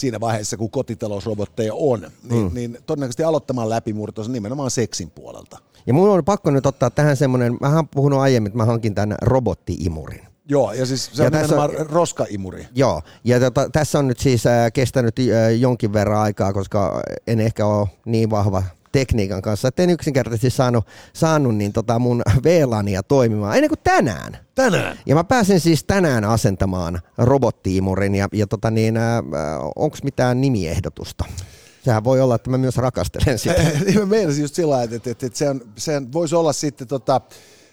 siinä vaiheessa, kun kotitalousrobotteja on, niin, mm. niin todennäköisesti aloittamaan läpimurtonsa nimenomaan seksin puolelta. Ja mun on pakko nyt ottaa tähän semmoinen, mä oon puhunut aiemmin, että mä hankin tämän robottiimurin. Joo, ja siis se Ja on tässä on... roskaimuri. Joo, ja tota, tässä on nyt siis äh, kestänyt äh, jonkin verran aikaa, koska en ehkä ole niin vahva tekniikan kanssa, että en yksinkertaisesti saanut, saanut niin tota mun VLANia toimimaan ennen kuin tänään. Tänään. Ja mä pääsen siis tänään asentamaan robottiimurin ja, ja tota niin, äh, onko mitään nimiehdotusta? Sehän voi olla, että mä myös rakastelen *laughs* sitä. Niin mä meinasin just sillä että, että, että sehän, sehän voisi olla sitten tota,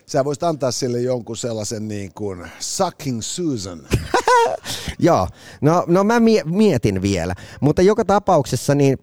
sä voisit antaa sille jonkun sellaisen niin kuin Sucking Susan. *laughs* Joo, no, no mä mie- mietin vielä, mutta joka tapauksessa niin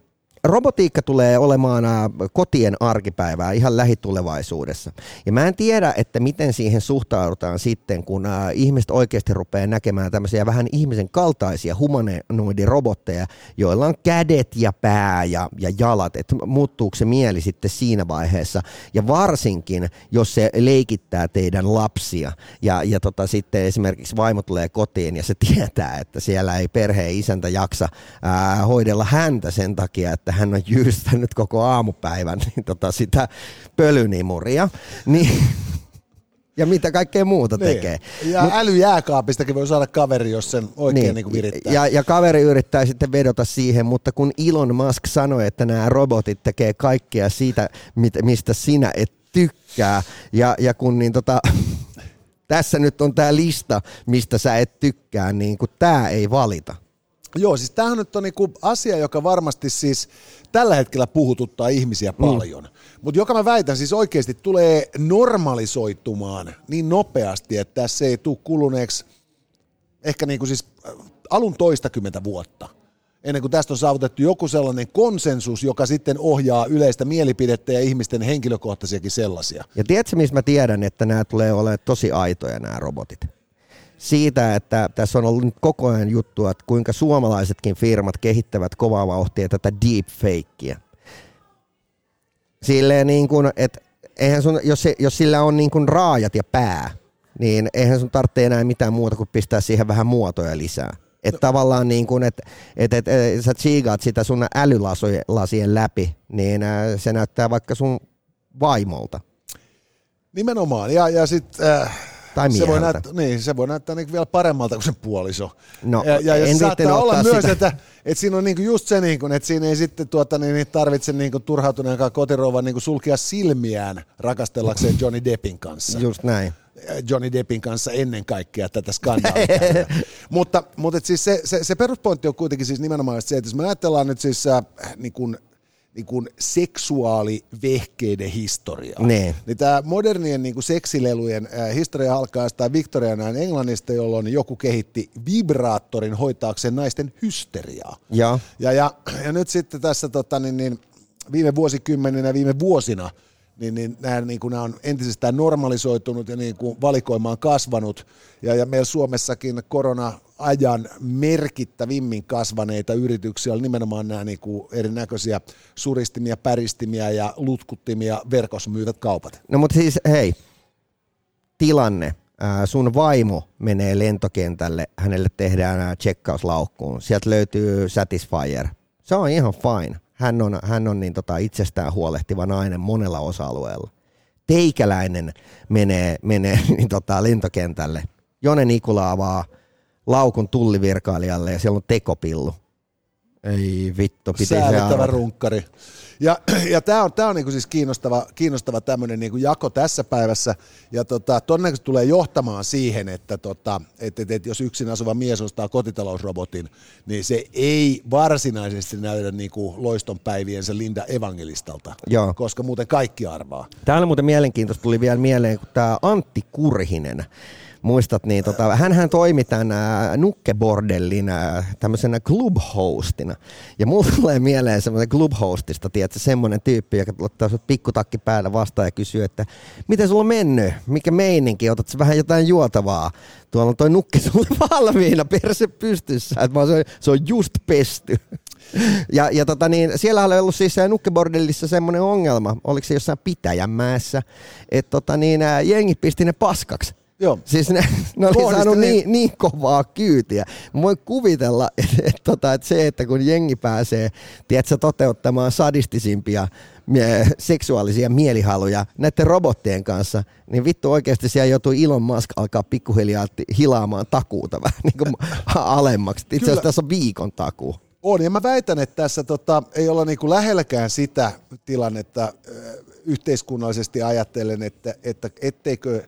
robotiikka tulee olemaan kotien arkipäivää ihan lähitulevaisuudessa. Ja mä en tiedä, että miten siihen suhtaudutaan sitten, kun ihmiset oikeasti rupeaa näkemään tämmöisiä vähän ihmisen kaltaisia humanoidirobotteja, joilla on kädet ja pää ja, ja jalat, että muuttuuko se mieli sitten siinä vaiheessa. Ja varsinkin, jos se leikittää teidän lapsia ja, ja tota, sitten esimerkiksi vaimo tulee kotiin ja se *laughs* tietää, että siellä ei perheen isäntä jaksa ää, hoidella häntä sen takia, että hän on jyystänyt koko aamupäivän niin tota, sitä pölynimuria, niin ja mitä kaikkea muuta Niin. tekee. Ja Mut- älyjääkaapistakin voi saada kaveri, jos sen oikein niin. Niin kuin virittää. ja, ja kaveri yrittää sitten vedota siihen, mutta kun Elon Musk sanoi, että nämä robotit tekee kaikkea siitä, mit- mistä sinä et tykkää, ja, ja kun niin tota, *laughs* tässä nyt on tämä lista, mistä sä et tykkää, niin kun tämä ei valita. Joo, siis tämähän nyt on niinku asia, joka varmasti siis tällä hetkellä puhututtaa ihmisiä paljon. Mm. Mutta joka mä väitän siis oikeasti tulee normalisoitumaan niin nopeasti, että tässä ei tule kuluneeksi ehkä niinku siis äh, alun toistakymmentä vuotta. ennen kuin tästä on saavutettu joku sellainen konsensus, joka sitten ohjaa yleistä mielipidettä ja ihmisten henkilökohtaisiakin sellaisia. Ja tiedätkö, missä mä tiedän, että nämä tulee olemaan tosi aitoja nämä robotit? Siitä, että tässä on ollut nyt koko ajan juttua, että kuinka suomalaisetkin firmat kehittävät kovaa vauhtia tätä deepfakeä. Silleen niin kuin, että eihän sun, jos, se, jos sillä on niin kuin raajat ja pää, niin eihän sun tarvitse enää mitään muuta kuin pistää siihen vähän muotoja lisää. Että no. tavallaan niin kuin, että et, et, et, sä tsiigaat sitä sun älylasien läpi, niin äh, se näyttää vaikka sun vaimolta. Nimenomaan. Ja, ja sitten äh, tai se voi, näyttää, niin, se voi näyttää niin vielä paremmalta kuin se puoliso. No, ja, ja jos saattaa olla myös, sitä. että, että siinä on niin just se, niin kuin, että siinä ei sitten tuota, niin, niin tarvitse niin turhautuneenkaan kotirouvan niin sulkea silmiään rakastellakseen Johnny Deppin kanssa. Just näin. Johnny Deppin kanssa ennen kaikkea tätä skandaalia. *laughs* mutta mutta siis se, se, se peruspointti on kuitenkin siis nimenomaan se, että jos me ajatellaan nyt siis äh, niin kuin niin kuin seksuaalivehkeiden historiaa. Ne. Niin tämä modernien niin kuin seksilelujen äh, historia alkaa jostain Victorian Englannista, jolloin joku kehitti vibraattorin hoitaakseen naisten hysteriaa. Ja, ja, ja, ja nyt sitten tässä tota, niin, niin, viime vuosikymmeninä viime vuosina – niin, niin nämä, niin kuin, nämä on entisestään normalisoitunut ja niin kuin valikoima on kasvanut. Ja, ja meillä Suomessakin korona-ajan merkittävimmin kasvaneita yrityksiä oli nimenomaan nämä niin kuin erinäköisiä suristimia, päristimia ja lutkuttimia verkossa myyvät kaupat. No mutta siis hei, tilanne. Sun vaimo menee lentokentälle, hänelle tehdään checkauslaukkuun. Sieltä löytyy Satisfyer. Se on ihan fine hän on, hän on niin tota itsestään huolehtiva nainen monella osa-alueella. Teikäläinen menee, menee *laughs* niin tota lentokentälle. Jone Nikula avaa laukun tullivirkailijalle ja siellä on tekopillu. Ei vittu, piti Säädettävä runkkari. Ja, *clears throat* ja tämä on, tää on niinku siis kiinnostava, kiinnostava tämmöinen niinku jako tässä päivässä, ja tota, todennäköisesti tulee johtamaan siihen, että tota, et, et, et jos yksin asuva mies ostaa kotitalousrobotin, niin se ei varsinaisesti näytä niinku loiston päiviensä Linda Evangelistalta, Joo. koska muuten kaikki arvaa. Tämä oli muuten mielenkiintoista, tuli vielä mieleen, kun tämä Antti Kurhinen, muistat, niin tota, hänhän toimi tämän ää, Nukkebordellin ää, tämmöisenä clubhostina. Ja mulla *laughs* tulee mieleen semmoinen clubhostista, tiedätkö, semmoinen tyyppi, joka ottaa sut pikkutakki päällä vastaan ja kysyy, että miten sulla on mennyt, mikä meininki, otat vähän jotain juotavaa. Tuolla on toi nukke sulle *laughs* valmiina, perse pystyssä, että se, se on just pesty. *laughs* Ja, ja tota niin, siellä oli ollut siis nukkebordellissa semmoinen ongelma, oliko se jossain Pitäjänmäessä, että tota niin, jengi pisti ne paskaksi Joo. Siis ne, *laughs* ne oli saanut niin, niin kovaa kyytiä. Mä voin kuvitella, *laughs* että, että, tota, että se, että kun jengi pääsee tiedätkö, toteuttamaan sadistisimpia mie- seksuaalisia mielihaluja näiden robottien kanssa, niin vittu oikeasti siellä joutuu Elon Musk alkaa pikkuhiljaa hilaamaan takuuta vähän *laughs* niin kuin alemmaksi. Itse asiassa tässä on viikon takuu. On, ja mä väitän, että tässä tota, ei olla niinku lähelläkään sitä tilannetta yhteiskunnallisesti ajattelen, että, että etteikö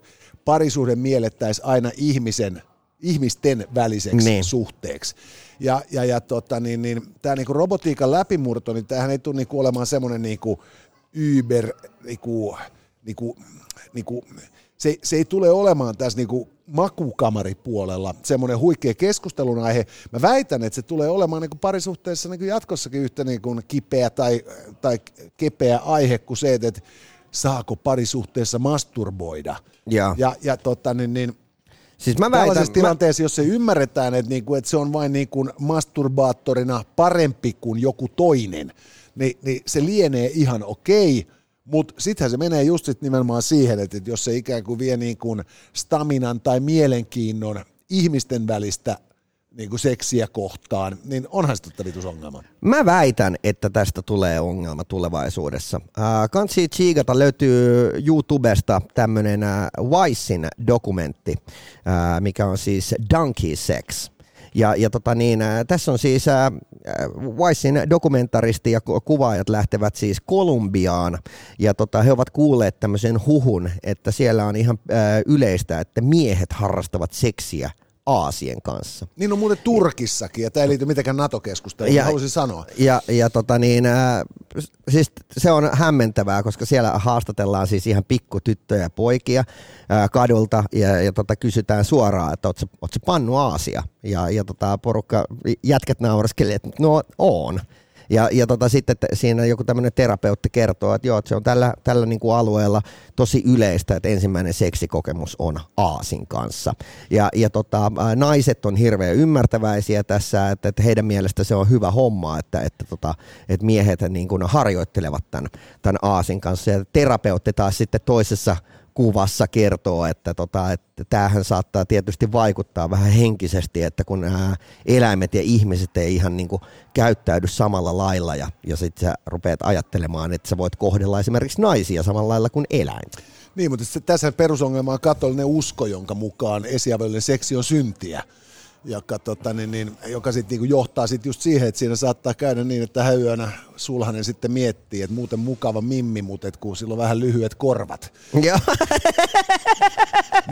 parisuhde miellettäisiin aina ihmisen, ihmisten väliseksi niin. suhteeksi. Ja, ja, ja tota, niin, niin, tämä niinku robotiikan läpimurto, niin tämähän ei tule niinku olemaan semmoinen niinku Uber, niinku, niinku, niinku, se, se ei tule olemaan tässä niinku makukamaripuolella semmoinen huikea keskustelun aihe. Mä väitän, että se tulee olemaan niin parisuhteessa niin jatkossakin yhtä niin kuin kipeä tai, tai kepeä aihe kuin se, että saako parisuhteessa masturboida. Ja, ja, ja tota, niin, niin, Siis mä väitän, Tällaisessa tilanteessa, mä... jos se ymmärretään, että, niinku, että se on vain niinku masturbaattorina parempi kuin joku toinen, niin, niin se lienee ihan okei, mutta sittenhän se menee just sit nimenomaan siihen, että, että jos se ikään kuin vie niin kuin staminan tai mielenkiinnon ihmisten välistä niin kuin seksiä kohtaan, niin onhan sitä ongelma. Mä väitän, että tästä tulee ongelma tulevaisuudessa. Kansi Chigata löytyy YouTubesta tämmöinen äh, Wisein dokumentti, mikä on siis Donkey Sex. Ja, ja tota niin, äh, tässä on siis äh, Weissin dokumentaristi ja kuvaajat lähtevät siis Kolumbiaan ja tota, he ovat kuulleet tämmöisen huhun, että siellä on ihan äh, yleistä, että miehet harrastavat seksiä Aasien kanssa. Niin on muuten Turkissakin, ja tämä ei liity mitenkään NATO-keskusteluun, ja, haluaisin sanoa. Ja, ja tota niin, äh, siis se on hämmentävää, koska siellä haastatellaan siis ihan pikkutyttöjä ja poikia äh, kadulta, ja, ja tota, kysytään suoraan, että ootko, ootko pannu Aasia? Ja, ja tota, porukka, jätkät nauraskeli, että no on. Ja, ja tota, sitten siinä joku tämmöinen terapeutti kertoo, että joo, että se on tällä, tällä niin kuin alueella tosi yleistä, että ensimmäinen seksikokemus on Aasin kanssa. Ja, ja tota, naiset on hirveän ymmärtäväisiä tässä, että, että heidän mielestä se on hyvä homma, että, että, tota, että miehet niin kuin harjoittelevat tämän, tämän Aasin kanssa. Ja terapeutti taas sitten toisessa kuvassa kertoo, että, tota, että tämähän saattaa tietysti vaikuttaa vähän henkisesti, että kun nämä eläimet ja ihmiset ei ihan niin kuin käyttäydy samalla lailla ja, ja sitten sä rupeat ajattelemaan, että sä voit kohdella esimerkiksi naisia samalla lailla kuin eläin. Niin, mutta tässä perusongelma on katolinen usko, jonka mukaan esiaviollinen seksi on syntiä joka, tota, niin, niin, joka sit, niin johtaa sit just siihen, että siinä saattaa käydä niin, että häyönä sulhanen sitten miettii, että muuten mukava mimmi, mutta et kun sillä on vähän lyhyet korvat. *laughs*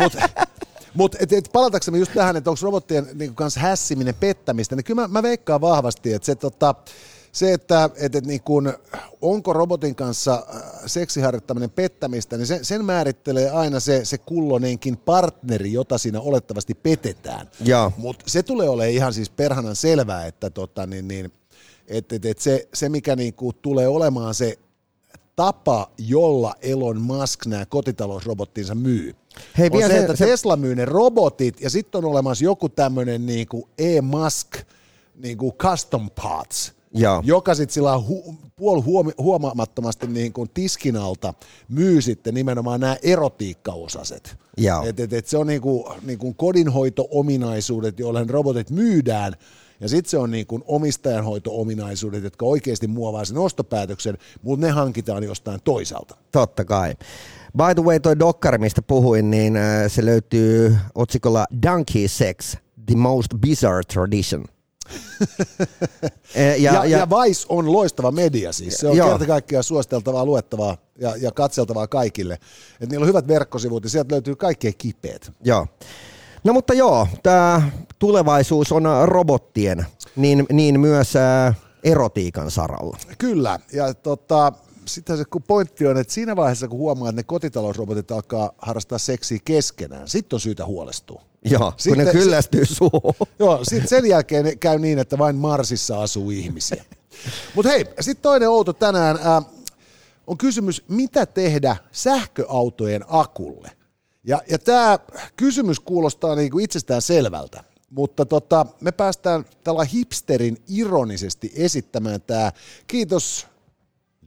mutta mut, et, et, palataksemme just tähän, että onko robottien niin kanssa hässiminen pettämistä, niin kyllä mä, mä veikkaan vahvasti, että se tota, se, että, että, niin kun, onko robotin kanssa äh, seksiharjoittaminen pettämistä, niin sen, sen määrittelee aina se, se kullonenkin partneri, jota siinä olettavasti petetään. Mutta se tulee olemaan ihan siis perhanan selvää, että tota, niin, niin, että, että, että se, se, mikä niin kuin tulee olemaan se tapa, jolla Elon Musk nämä kotitalousrobottinsa myy. Hei, on se, se, että se... Tesla myy ne robotit ja sitten on olemassa joku tämmöinen niin e-Musk niin kuin custom parts, Joo. joka sitten sillä hu, puol huomi, huomaamattomasti niin kuin tiskin alta myy sitten nimenomaan nämä erotiikkaosaset. Et, et, et se on niin kuin, niin kuin kodinhoito-ominaisuudet, joilla robotit myydään, ja sitten se on niin kuin omistajanhoito-ominaisuudet, jotka oikeasti muovaa sen ostopäätöksen, mutta ne hankitaan jostain toisaalta. Totta kai. By the way, toi dokkari, mistä puhuin, niin äh, se löytyy otsikolla Donkey Sex, The Most Bizarre Tradition. Eh, ja, ja, ja, ja Vice on loistava media siis. Se on joo. kerta kaikkiaan suositeltavaa, luettavaa ja, ja katseltavaa kaikille. Et niillä on hyvät verkkosivut ja sieltä löytyy kaikkein kipeät. Joo. No mutta joo, tämä tulevaisuus on robottien, niin, niin myös ää, erotiikan saralla. Kyllä, ja tota, sitten se kun pointti on, että siinä vaiheessa kun huomaa, että ne kotitalousrobotit alkaa harrastaa seksiä keskenään, sitten on syytä huolestua. Joo, sitten, kun ne kyllästyy suuhun. Joo, sitten sen jälkeen käy niin, että vain Marsissa asuu ihmisiä. Mutta hei, sitten toinen outo tänään äh, on kysymys, mitä tehdä sähköautojen akulle? Ja, ja tämä kysymys kuulostaa niinku itsestään selvältä, mutta tota, me päästään tällä hipsterin ironisesti esittämään tämä. Kiitos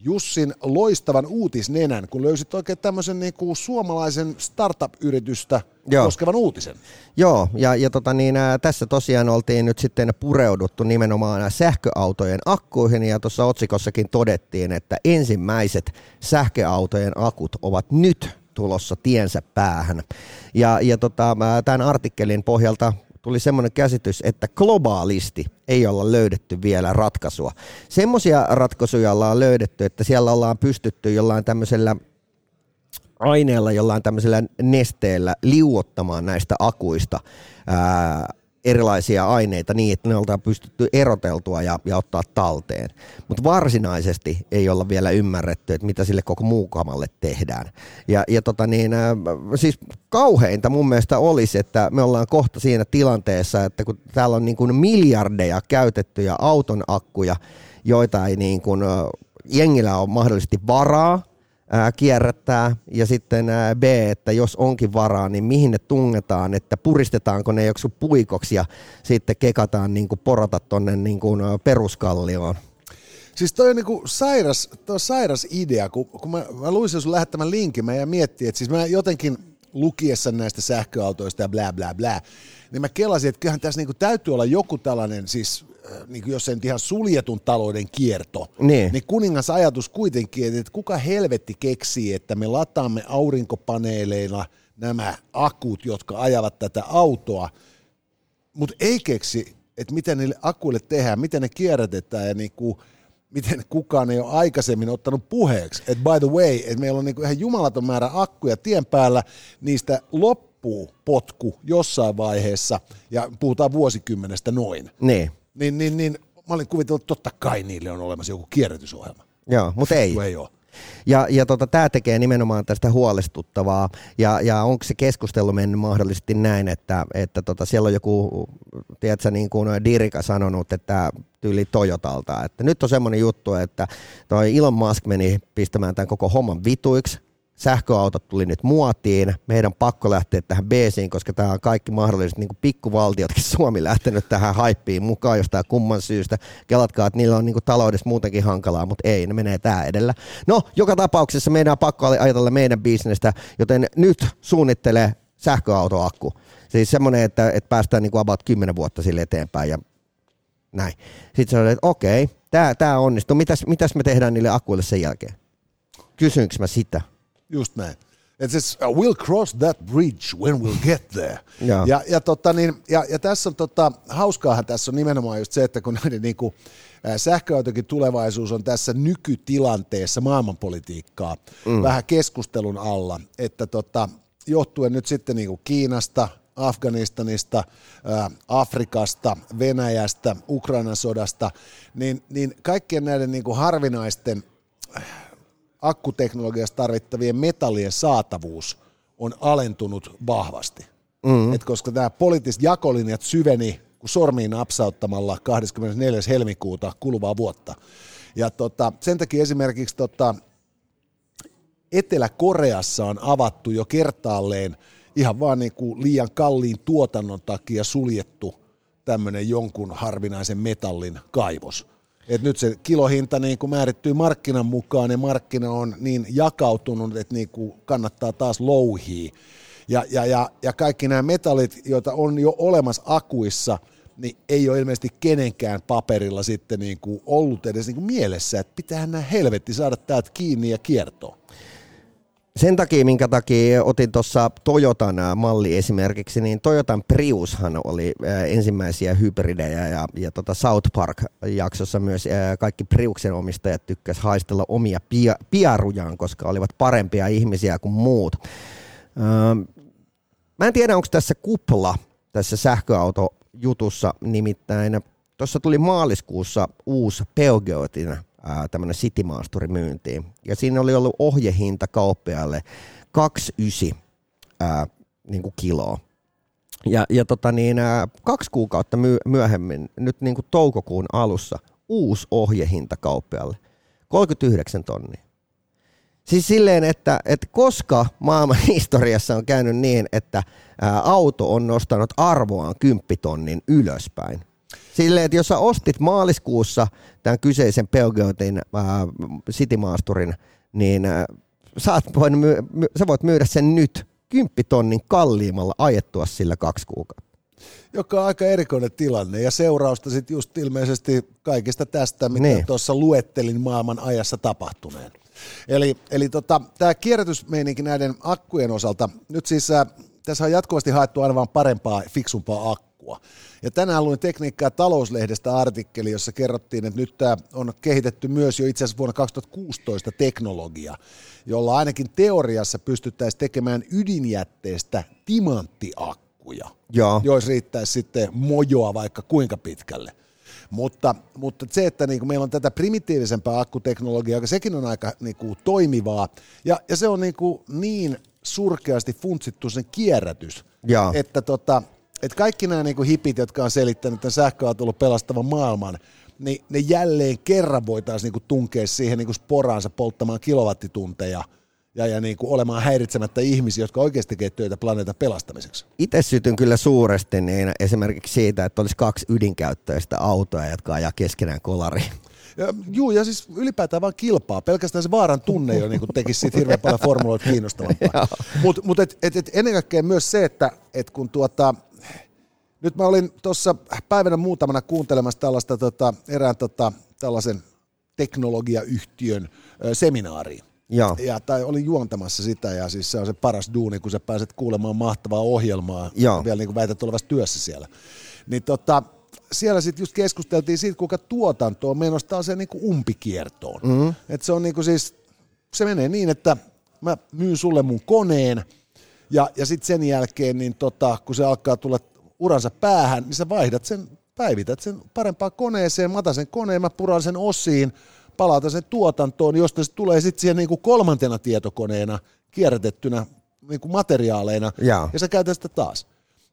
Jussin loistavan uutisnenän, kun löysit oikein tämmöisen niin kuin suomalaisen startup-yritystä Joo. koskevan uutisen. Joo, ja, ja tota niin, ä, tässä tosiaan oltiin nyt sitten pureuduttu nimenomaan sähköautojen akkuihin, ja tuossa otsikossakin todettiin, että ensimmäiset sähköautojen akut ovat nyt tulossa tiensä päähän. Ja, ja tota, tämän artikkelin pohjalta tuli semmoinen käsitys, että globaalisti ei olla löydetty vielä ratkaisua. Semmoisia ratkaisuja ollaan löydetty, että siellä ollaan pystytty jollain tämmöisellä aineella, jollain tämmöisellä nesteellä liuottamaan näistä akuista ää, erilaisia aineita niin, että ne oltaan pystytty eroteltua ja, ja ottaa talteen. Mutta varsinaisesti ei olla vielä ymmärretty, että mitä sille koko muukamalle tehdään. Ja, ja tota niin, äh, siis kauheinta mun mielestä olisi, että me ollaan kohta siinä tilanteessa, että kun täällä on niin kuin miljardeja käytettyjä auton akkuja, joita ei niin kuin, äh, jengillä ole mahdollisesti varaa, ää, kierrättää ja sitten ää, B, että jos onkin varaa, niin mihin ne tungetaan, että puristetaanko ne joku puikoksi ja sitten kekataan niin kuin porota tuonne niin kuin peruskallioon. Siis toi on niinku sairas, toi on sairas idea, kun, kun mä, mä luin sen sun lähettämän linkin, mä ja miettii, että siis mä jotenkin lukiessa näistä sähköautoista ja bla bla bla, niin mä kelasin, että kyllähän tässä niinku täytyy olla joku tällainen siis Äh, niin kuin jos sen ihan suljetun talouden kierto, niin. niin kuningas ajatus kuitenkin, että kuka helvetti keksii, että me lataamme aurinkopaneeleilla nämä akut, jotka ajavat tätä autoa, mutta ei keksi, että miten niille akuille tehdään, miten ne kierrätetään ja niin kuin, miten kukaan ei ole aikaisemmin ottanut puheeksi. Että by the way, että meillä on niin kuin ihan jumalaton määrä akkuja tien päällä, niistä loppu loppuu potku jossain vaiheessa, ja puhutaan vuosikymmenestä noin, Niin. niin, niin, niin mä olin kuvitellut, että totta kai niille on olemassa joku kierrätysohjelma. Joo, mutta ei. Kun ei ole. Ja, ja tota, tämä tekee nimenomaan tästä huolestuttavaa. Ja, ja onko se keskustelu mennyt mahdollisesti näin, että, että tota, siellä on joku, tiedätkö, niin kuin Dirika sanonut, että tyyli Toyotalta, että nyt on semmoinen juttu, että toi Elon Musk meni pistämään tämän koko homman vituiksi, sähköautot tuli nyt muotiin, meidän pakko lähteä tähän beesiin, koska tämä on kaikki mahdolliset niin pikkuvaltiotkin *laughs* Suomi lähtenyt tähän haippiin mukaan jostain kumman syystä. Kelatkaa, että niillä on niin kuin taloudessa muutenkin hankalaa, mutta ei, ne menee tää edellä. No, joka tapauksessa meidän on pakko ajatella meidän bisnestä, joten nyt suunnittele sähköautoakku. Siis semmoinen, että, että päästään niin kuin about 10 vuotta sille eteenpäin ja näin. Sitten sanoin, että okei, tämä onnistuu. Mitäs, mitäs me tehdään niille akuille sen jälkeen? Kysynkö mä sitä? Just näin. Et siis, uh, we'll cross that bridge when we'll get there. *laughs* Joo. ja, ja, tota, niin, ja, ja tässä on tota, hauskaahan tässä on nimenomaan just se, että kun näiden niin kuin, sähköautokin tulevaisuus on tässä nykytilanteessa maailmanpolitiikkaa mm. vähän keskustelun alla, että tota, johtuen nyt sitten niin kuin Kiinasta, Afganistanista, ää, Afrikasta, Venäjästä, Ukrainan sodasta, niin, niin kaikkien näiden niin kuin harvinaisten akkuteknologiassa tarvittavien metallien saatavuus on alentunut vahvasti. Mm-hmm. Et koska nämä poliittiset jakolinjat syveni kun sormiin napsauttamalla 24. helmikuuta kuluvaa vuotta. Ja tota, sen takia esimerkiksi tota, Etelä-Koreassa on avattu jo kertaalleen ihan vaan niin kuin liian kalliin tuotannon takia suljettu tämmöinen jonkun harvinaisen metallin kaivos. Et nyt se kilohinta niin kuin määrittyy markkinan mukaan ja markkina on niin jakautunut, että niin kuin kannattaa taas louhia. Ja, ja, ja, ja kaikki nämä metallit, joita on jo olemassa akuissa, niin ei ole ilmeisesti kenenkään paperilla sitten niin kuin ollut edes niin kuin mielessä, että pitää nämä helvetti saada täältä kiinni ja kiertoon. Sen takia, minkä takia otin tuossa Toyotan malli esimerkiksi, niin Toyotan Priushan oli ensimmäisiä hybridejä ja, ja tota South Park-jaksossa myös kaikki Priuksen omistajat tykkäsivät haistella omia pia, piarujaan, koska olivat parempia ihmisiä kuin muut. Mä en tiedä, onko tässä kupla tässä sähköautojutussa, nimittäin tuossa tuli maaliskuussa uusi Peugeotin tämmöinen Citymaasturi myyntiin. Ja siinä oli ollut ohjehinta kauppialle 29 ää, niin kuin kiloa. Ja, ja tota niin, ää, kaksi kuukautta my- myöhemmin, nyt niin kuin toukokuun alussa, uusi ohjehinta kauppialle, 39 tonnia. Siis silleen, että, että koska maailman *laughs* historiassa on käynyt niin, että ää, auto on nostanut arvoaan kymppitonnin ylöspäin, Silleen, että jos sä ostit maaliskuussa tämän kyseisen Peugeotin äh, Citymaasturin, niin äh, sä, voit my- my- sä voit myydä sen nyt kymppitonnin kalliimmalla ajettua sillä kaksi kuukautta. Joka on aika erikoinen tilanne ja seurausta sitten just ilmeisesti kaikista tästä, mitä niin. tuossa luettelin maailman ajassa tapahtuneen. Eli, eli tota, tämä kierrätysmeininki näiden akkujen osalta, nyt siis äh, tässä on jatkuvasti haettu aina vaan parempaa, fiksumpaa akkua. Ja tänään luin Tekniikkaa talouslehdestä artikkeli, jossa kerrottiin, että nyt tämä on kehitetty myös jo itse asiassa vuonna 2016 teknologia, jolla ainakin teoriassa pystyttäisiin tekemään ydinjätteestä timanttiakkuja, Joo. joissa riittäisi sitten mojoa vaikka kuinka pitkälle. Mutta, mutta se, että niin kuin meillä on tätä primitiivisempää akkuteknologiaa, sekin on aika niin kuin, toimivaa, ja, ja se on niin, kuin, niin surkeasti funtsittu sen kierrätys, että tota, et kaikki nämä niinku hipit, jotka on selittänyt tämän sähköautoilun pelastavan maailman, niin ne jälleen kerran voitaisiin niinku tunkea siihen niinku sporaansa polttamaan kilowattitunteja ja, ja niinku olemaan häiritsemättä ihmisiä, jotka oikeasti tekevät töitä planeetan pelastamiseksi. Itse sytyn kyllä suuresti niin esimerkiksi siitä, että olisi kaksi ydinkäyttöistä autoa, jotka ajaa keskenään kolariin. Ja, juu, ja siis ylipäätään vaan kilpaa. Pelkästään se vaaran tunne jo niin tekisi siitä hirveän paljon formuloita kiinnostavampaa. *laughs* Mutta mut et, et, et ennen kaikkea myös se, että et kun tuota, nyt mä olin tuossa päivänä muutamana kuuntelemassa tällaista tota, erään tota, tällaisen teknologiayhtiön ö, seminaariin. Joo. Ja, tai olin juontamassa sitä ja siis se on se paras duuni, kun sä pääset kuulemaan mahtavaa ohjelmaa Joo. vielä niin kuin väität olevassa työssä siellä. Niin tota, siellä sitten just keskusteltiin siitä, kuinka tuotanto on menossa se niin kuin umpikiertoon. Mm-hmm. Et se on niin kuin siis, se menee niin, että mä myyn sulle mun koneen, Ja, ja sitten sen jälkeen, niin tota, kun se alkaa tulla uransa päähän, niin sä vaihdat sen, päivität sen parempaan koneeseen, mä sen koneen, mä puran sen osiin, palautan sen tuotantoon, josta se tulee sitten siihen niin kuin kolmantena tietokoneena kierrätettynä niin kuin materiaaleina, Jaa. ja sä käytät sitä taas.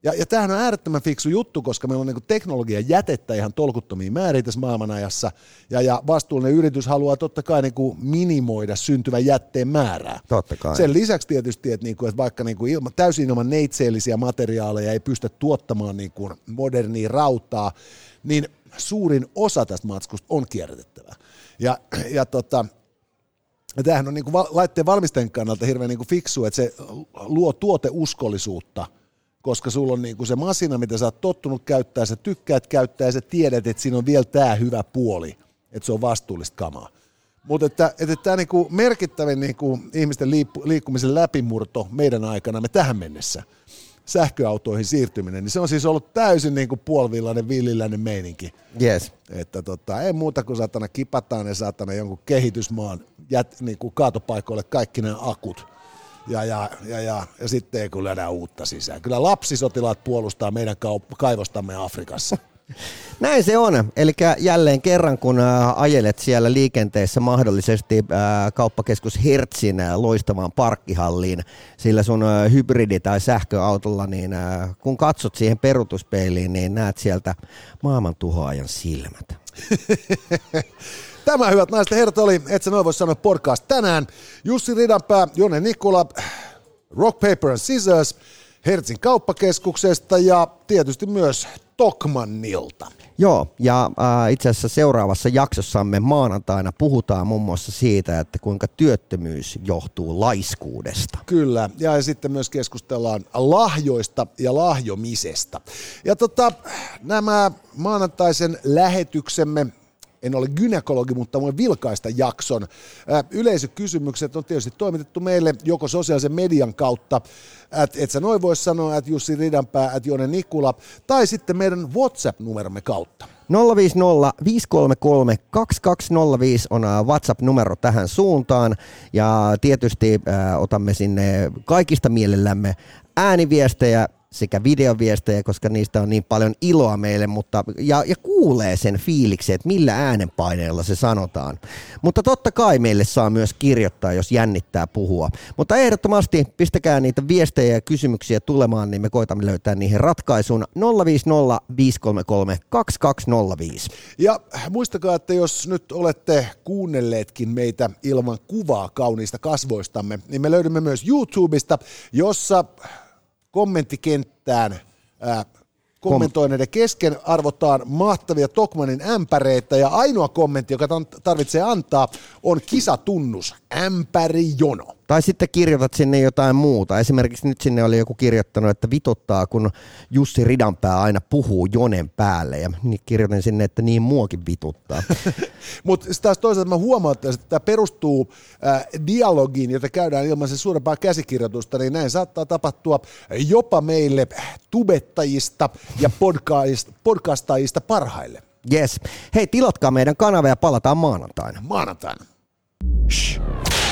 Ja, ja tämähän on äärettömän fiksu juttu, koska meillä on niin teknologian jätettä ihan tolkuttomiin määrin tässä maailmanajassa, ja, ja vastuullinen yritys haluaa totta kai niin kuin minimoida syntyvän jätteen määrää. Totta kai. Sen lisäksi tietysti, että, niin kuin, että vaikka niin kuin ilma, täysin ilman neitseellisiä materiaaleja ei pystytä tuottamaan niin kuin modernia rautaa, niin suurin osa tästä matskusta on kierrätettävä. Ja, ja tota, ja tämähän on niin kuin laitteen valmistajan kannalta hirveän niin kuin fiksu, että se luo tuoteuskollisuutta, koska sulla on niin kuin se masina, mitä sä oot tottunut käyttää, sä tykkäät käyttää ja sä tiedät, että siinä on vielä tämä hyvä puoli, että se on vastuullista kamaa. Mutta että, että tämä niinku merkittävin niinku ihmisten liikkumisen läpimurto meidän aikana me tähän mennessä, sähköautoihin siirtyminen, niin se on siis ollut täysin niinku puolivillainen, villilläinen meininki. Yes. Että tota, ei muuta kuin saatana kipataan ja saatana jonkun kehitysmaan jät, niinku kaatopaikoille kaikki nämä akut. Ja, ja, ja, ja, ja sitten kun lyödään uutta sisään. Kyllä lapsisotilaat puolustaa meidän kaivostamme Afrikassa. *laughs* Näin se on. Eli jälleen kerran, kun ajelet siellä liikenteessä mahdollisesti kauppakeskus Hertzin loistavaan parkkihalliin sillä sun hybridi- tai sähköautolla, niin kun katsot siihen perutuspeiliin, niin näet sieltä maailman tuhoajan silmät. *laughs* Tämä, hyvät naiset ja herrat, oli, et sä noin voi sanoa podcast tänään. Jussi Ridanpää, Jone Nikula, Rock, Paper and Scissors, Hertzin kauppakeskuksesta ja tietysti myös Tokmannilta. Joo, ja äh, itse asiassa seuraavassa jaksossamme maanantaina puhutaan muun muassa siitä, että kuinka työttömyys johtuu laiskuudesta. Kyllä, ja sitten myös keskustellaan lahjoista ja lahjomisesta. Ja tota, nämä maanantaisen lähetyksemme en ole gynekologi, mutta voin vilkaista jakson. Yleisökysymykset on tietysti toimitettu meille joko sosiaalisen median kautta, että et sä noin voisi sanoa, että Jussi Ridanpää, että Jone Nikula, tai sitten meidän WhatsApp-numeromme kautta. 050 533 2205 on WhatsApp-numero tähän suuntaan ja tietysti äh, otamme sinne kaikista mielellämme ääniviestejä sekä videoviestejä, koska niistä on niin paljon iloa meille, mutta, ja, ja kuulee sen fiiliksen, että millä äänenpaineella se sanotaan. Mutta totta kai meille saa myös kirjoittaa, jos jännittää puhua. Mutta ehdottomasti pistäkää niitä viestejä ja kysymyksiä tulemaan, niin me koitamme löytää niihin ratkaisun 050 533 2205. Ja muistakaa, että jos nyt olette kuunnelleetkin meitä ilman kuvaa kauniista kasvoistamme, niin me löydämme myös YouTubesta, jossa kommenttikenttään ää, kommentoineiden kesken arvotaan mahtavia Tokmanin ämpäreitä ja ainoa kommentti, joka tarvitsee antaa, on kisatunnus, ämpärijono. Tai sitten kirjoitat sinne jotain muuta. Esimerkiksi nyt sinne oli joku kirjoittanut, että vituttaa, kun Jussi Ridanpää aina puhuu jonen päälle. Ja niin kirjoitin sinne, että niin muokin vituttaa. *laughs* Mutta taas toisaalta mä huomaan, että tämä perustuu äh, dialogiin, jota käydään ilman sen suurempaa käsikirjoitusta, niin näin saattaa tapahtua jopa meille tubettajista ja podcast, podcastajista parhaille. Yes. Hei, tilatkaa meidän kanava ja palataan maanantaina. Maanantaina. Shh.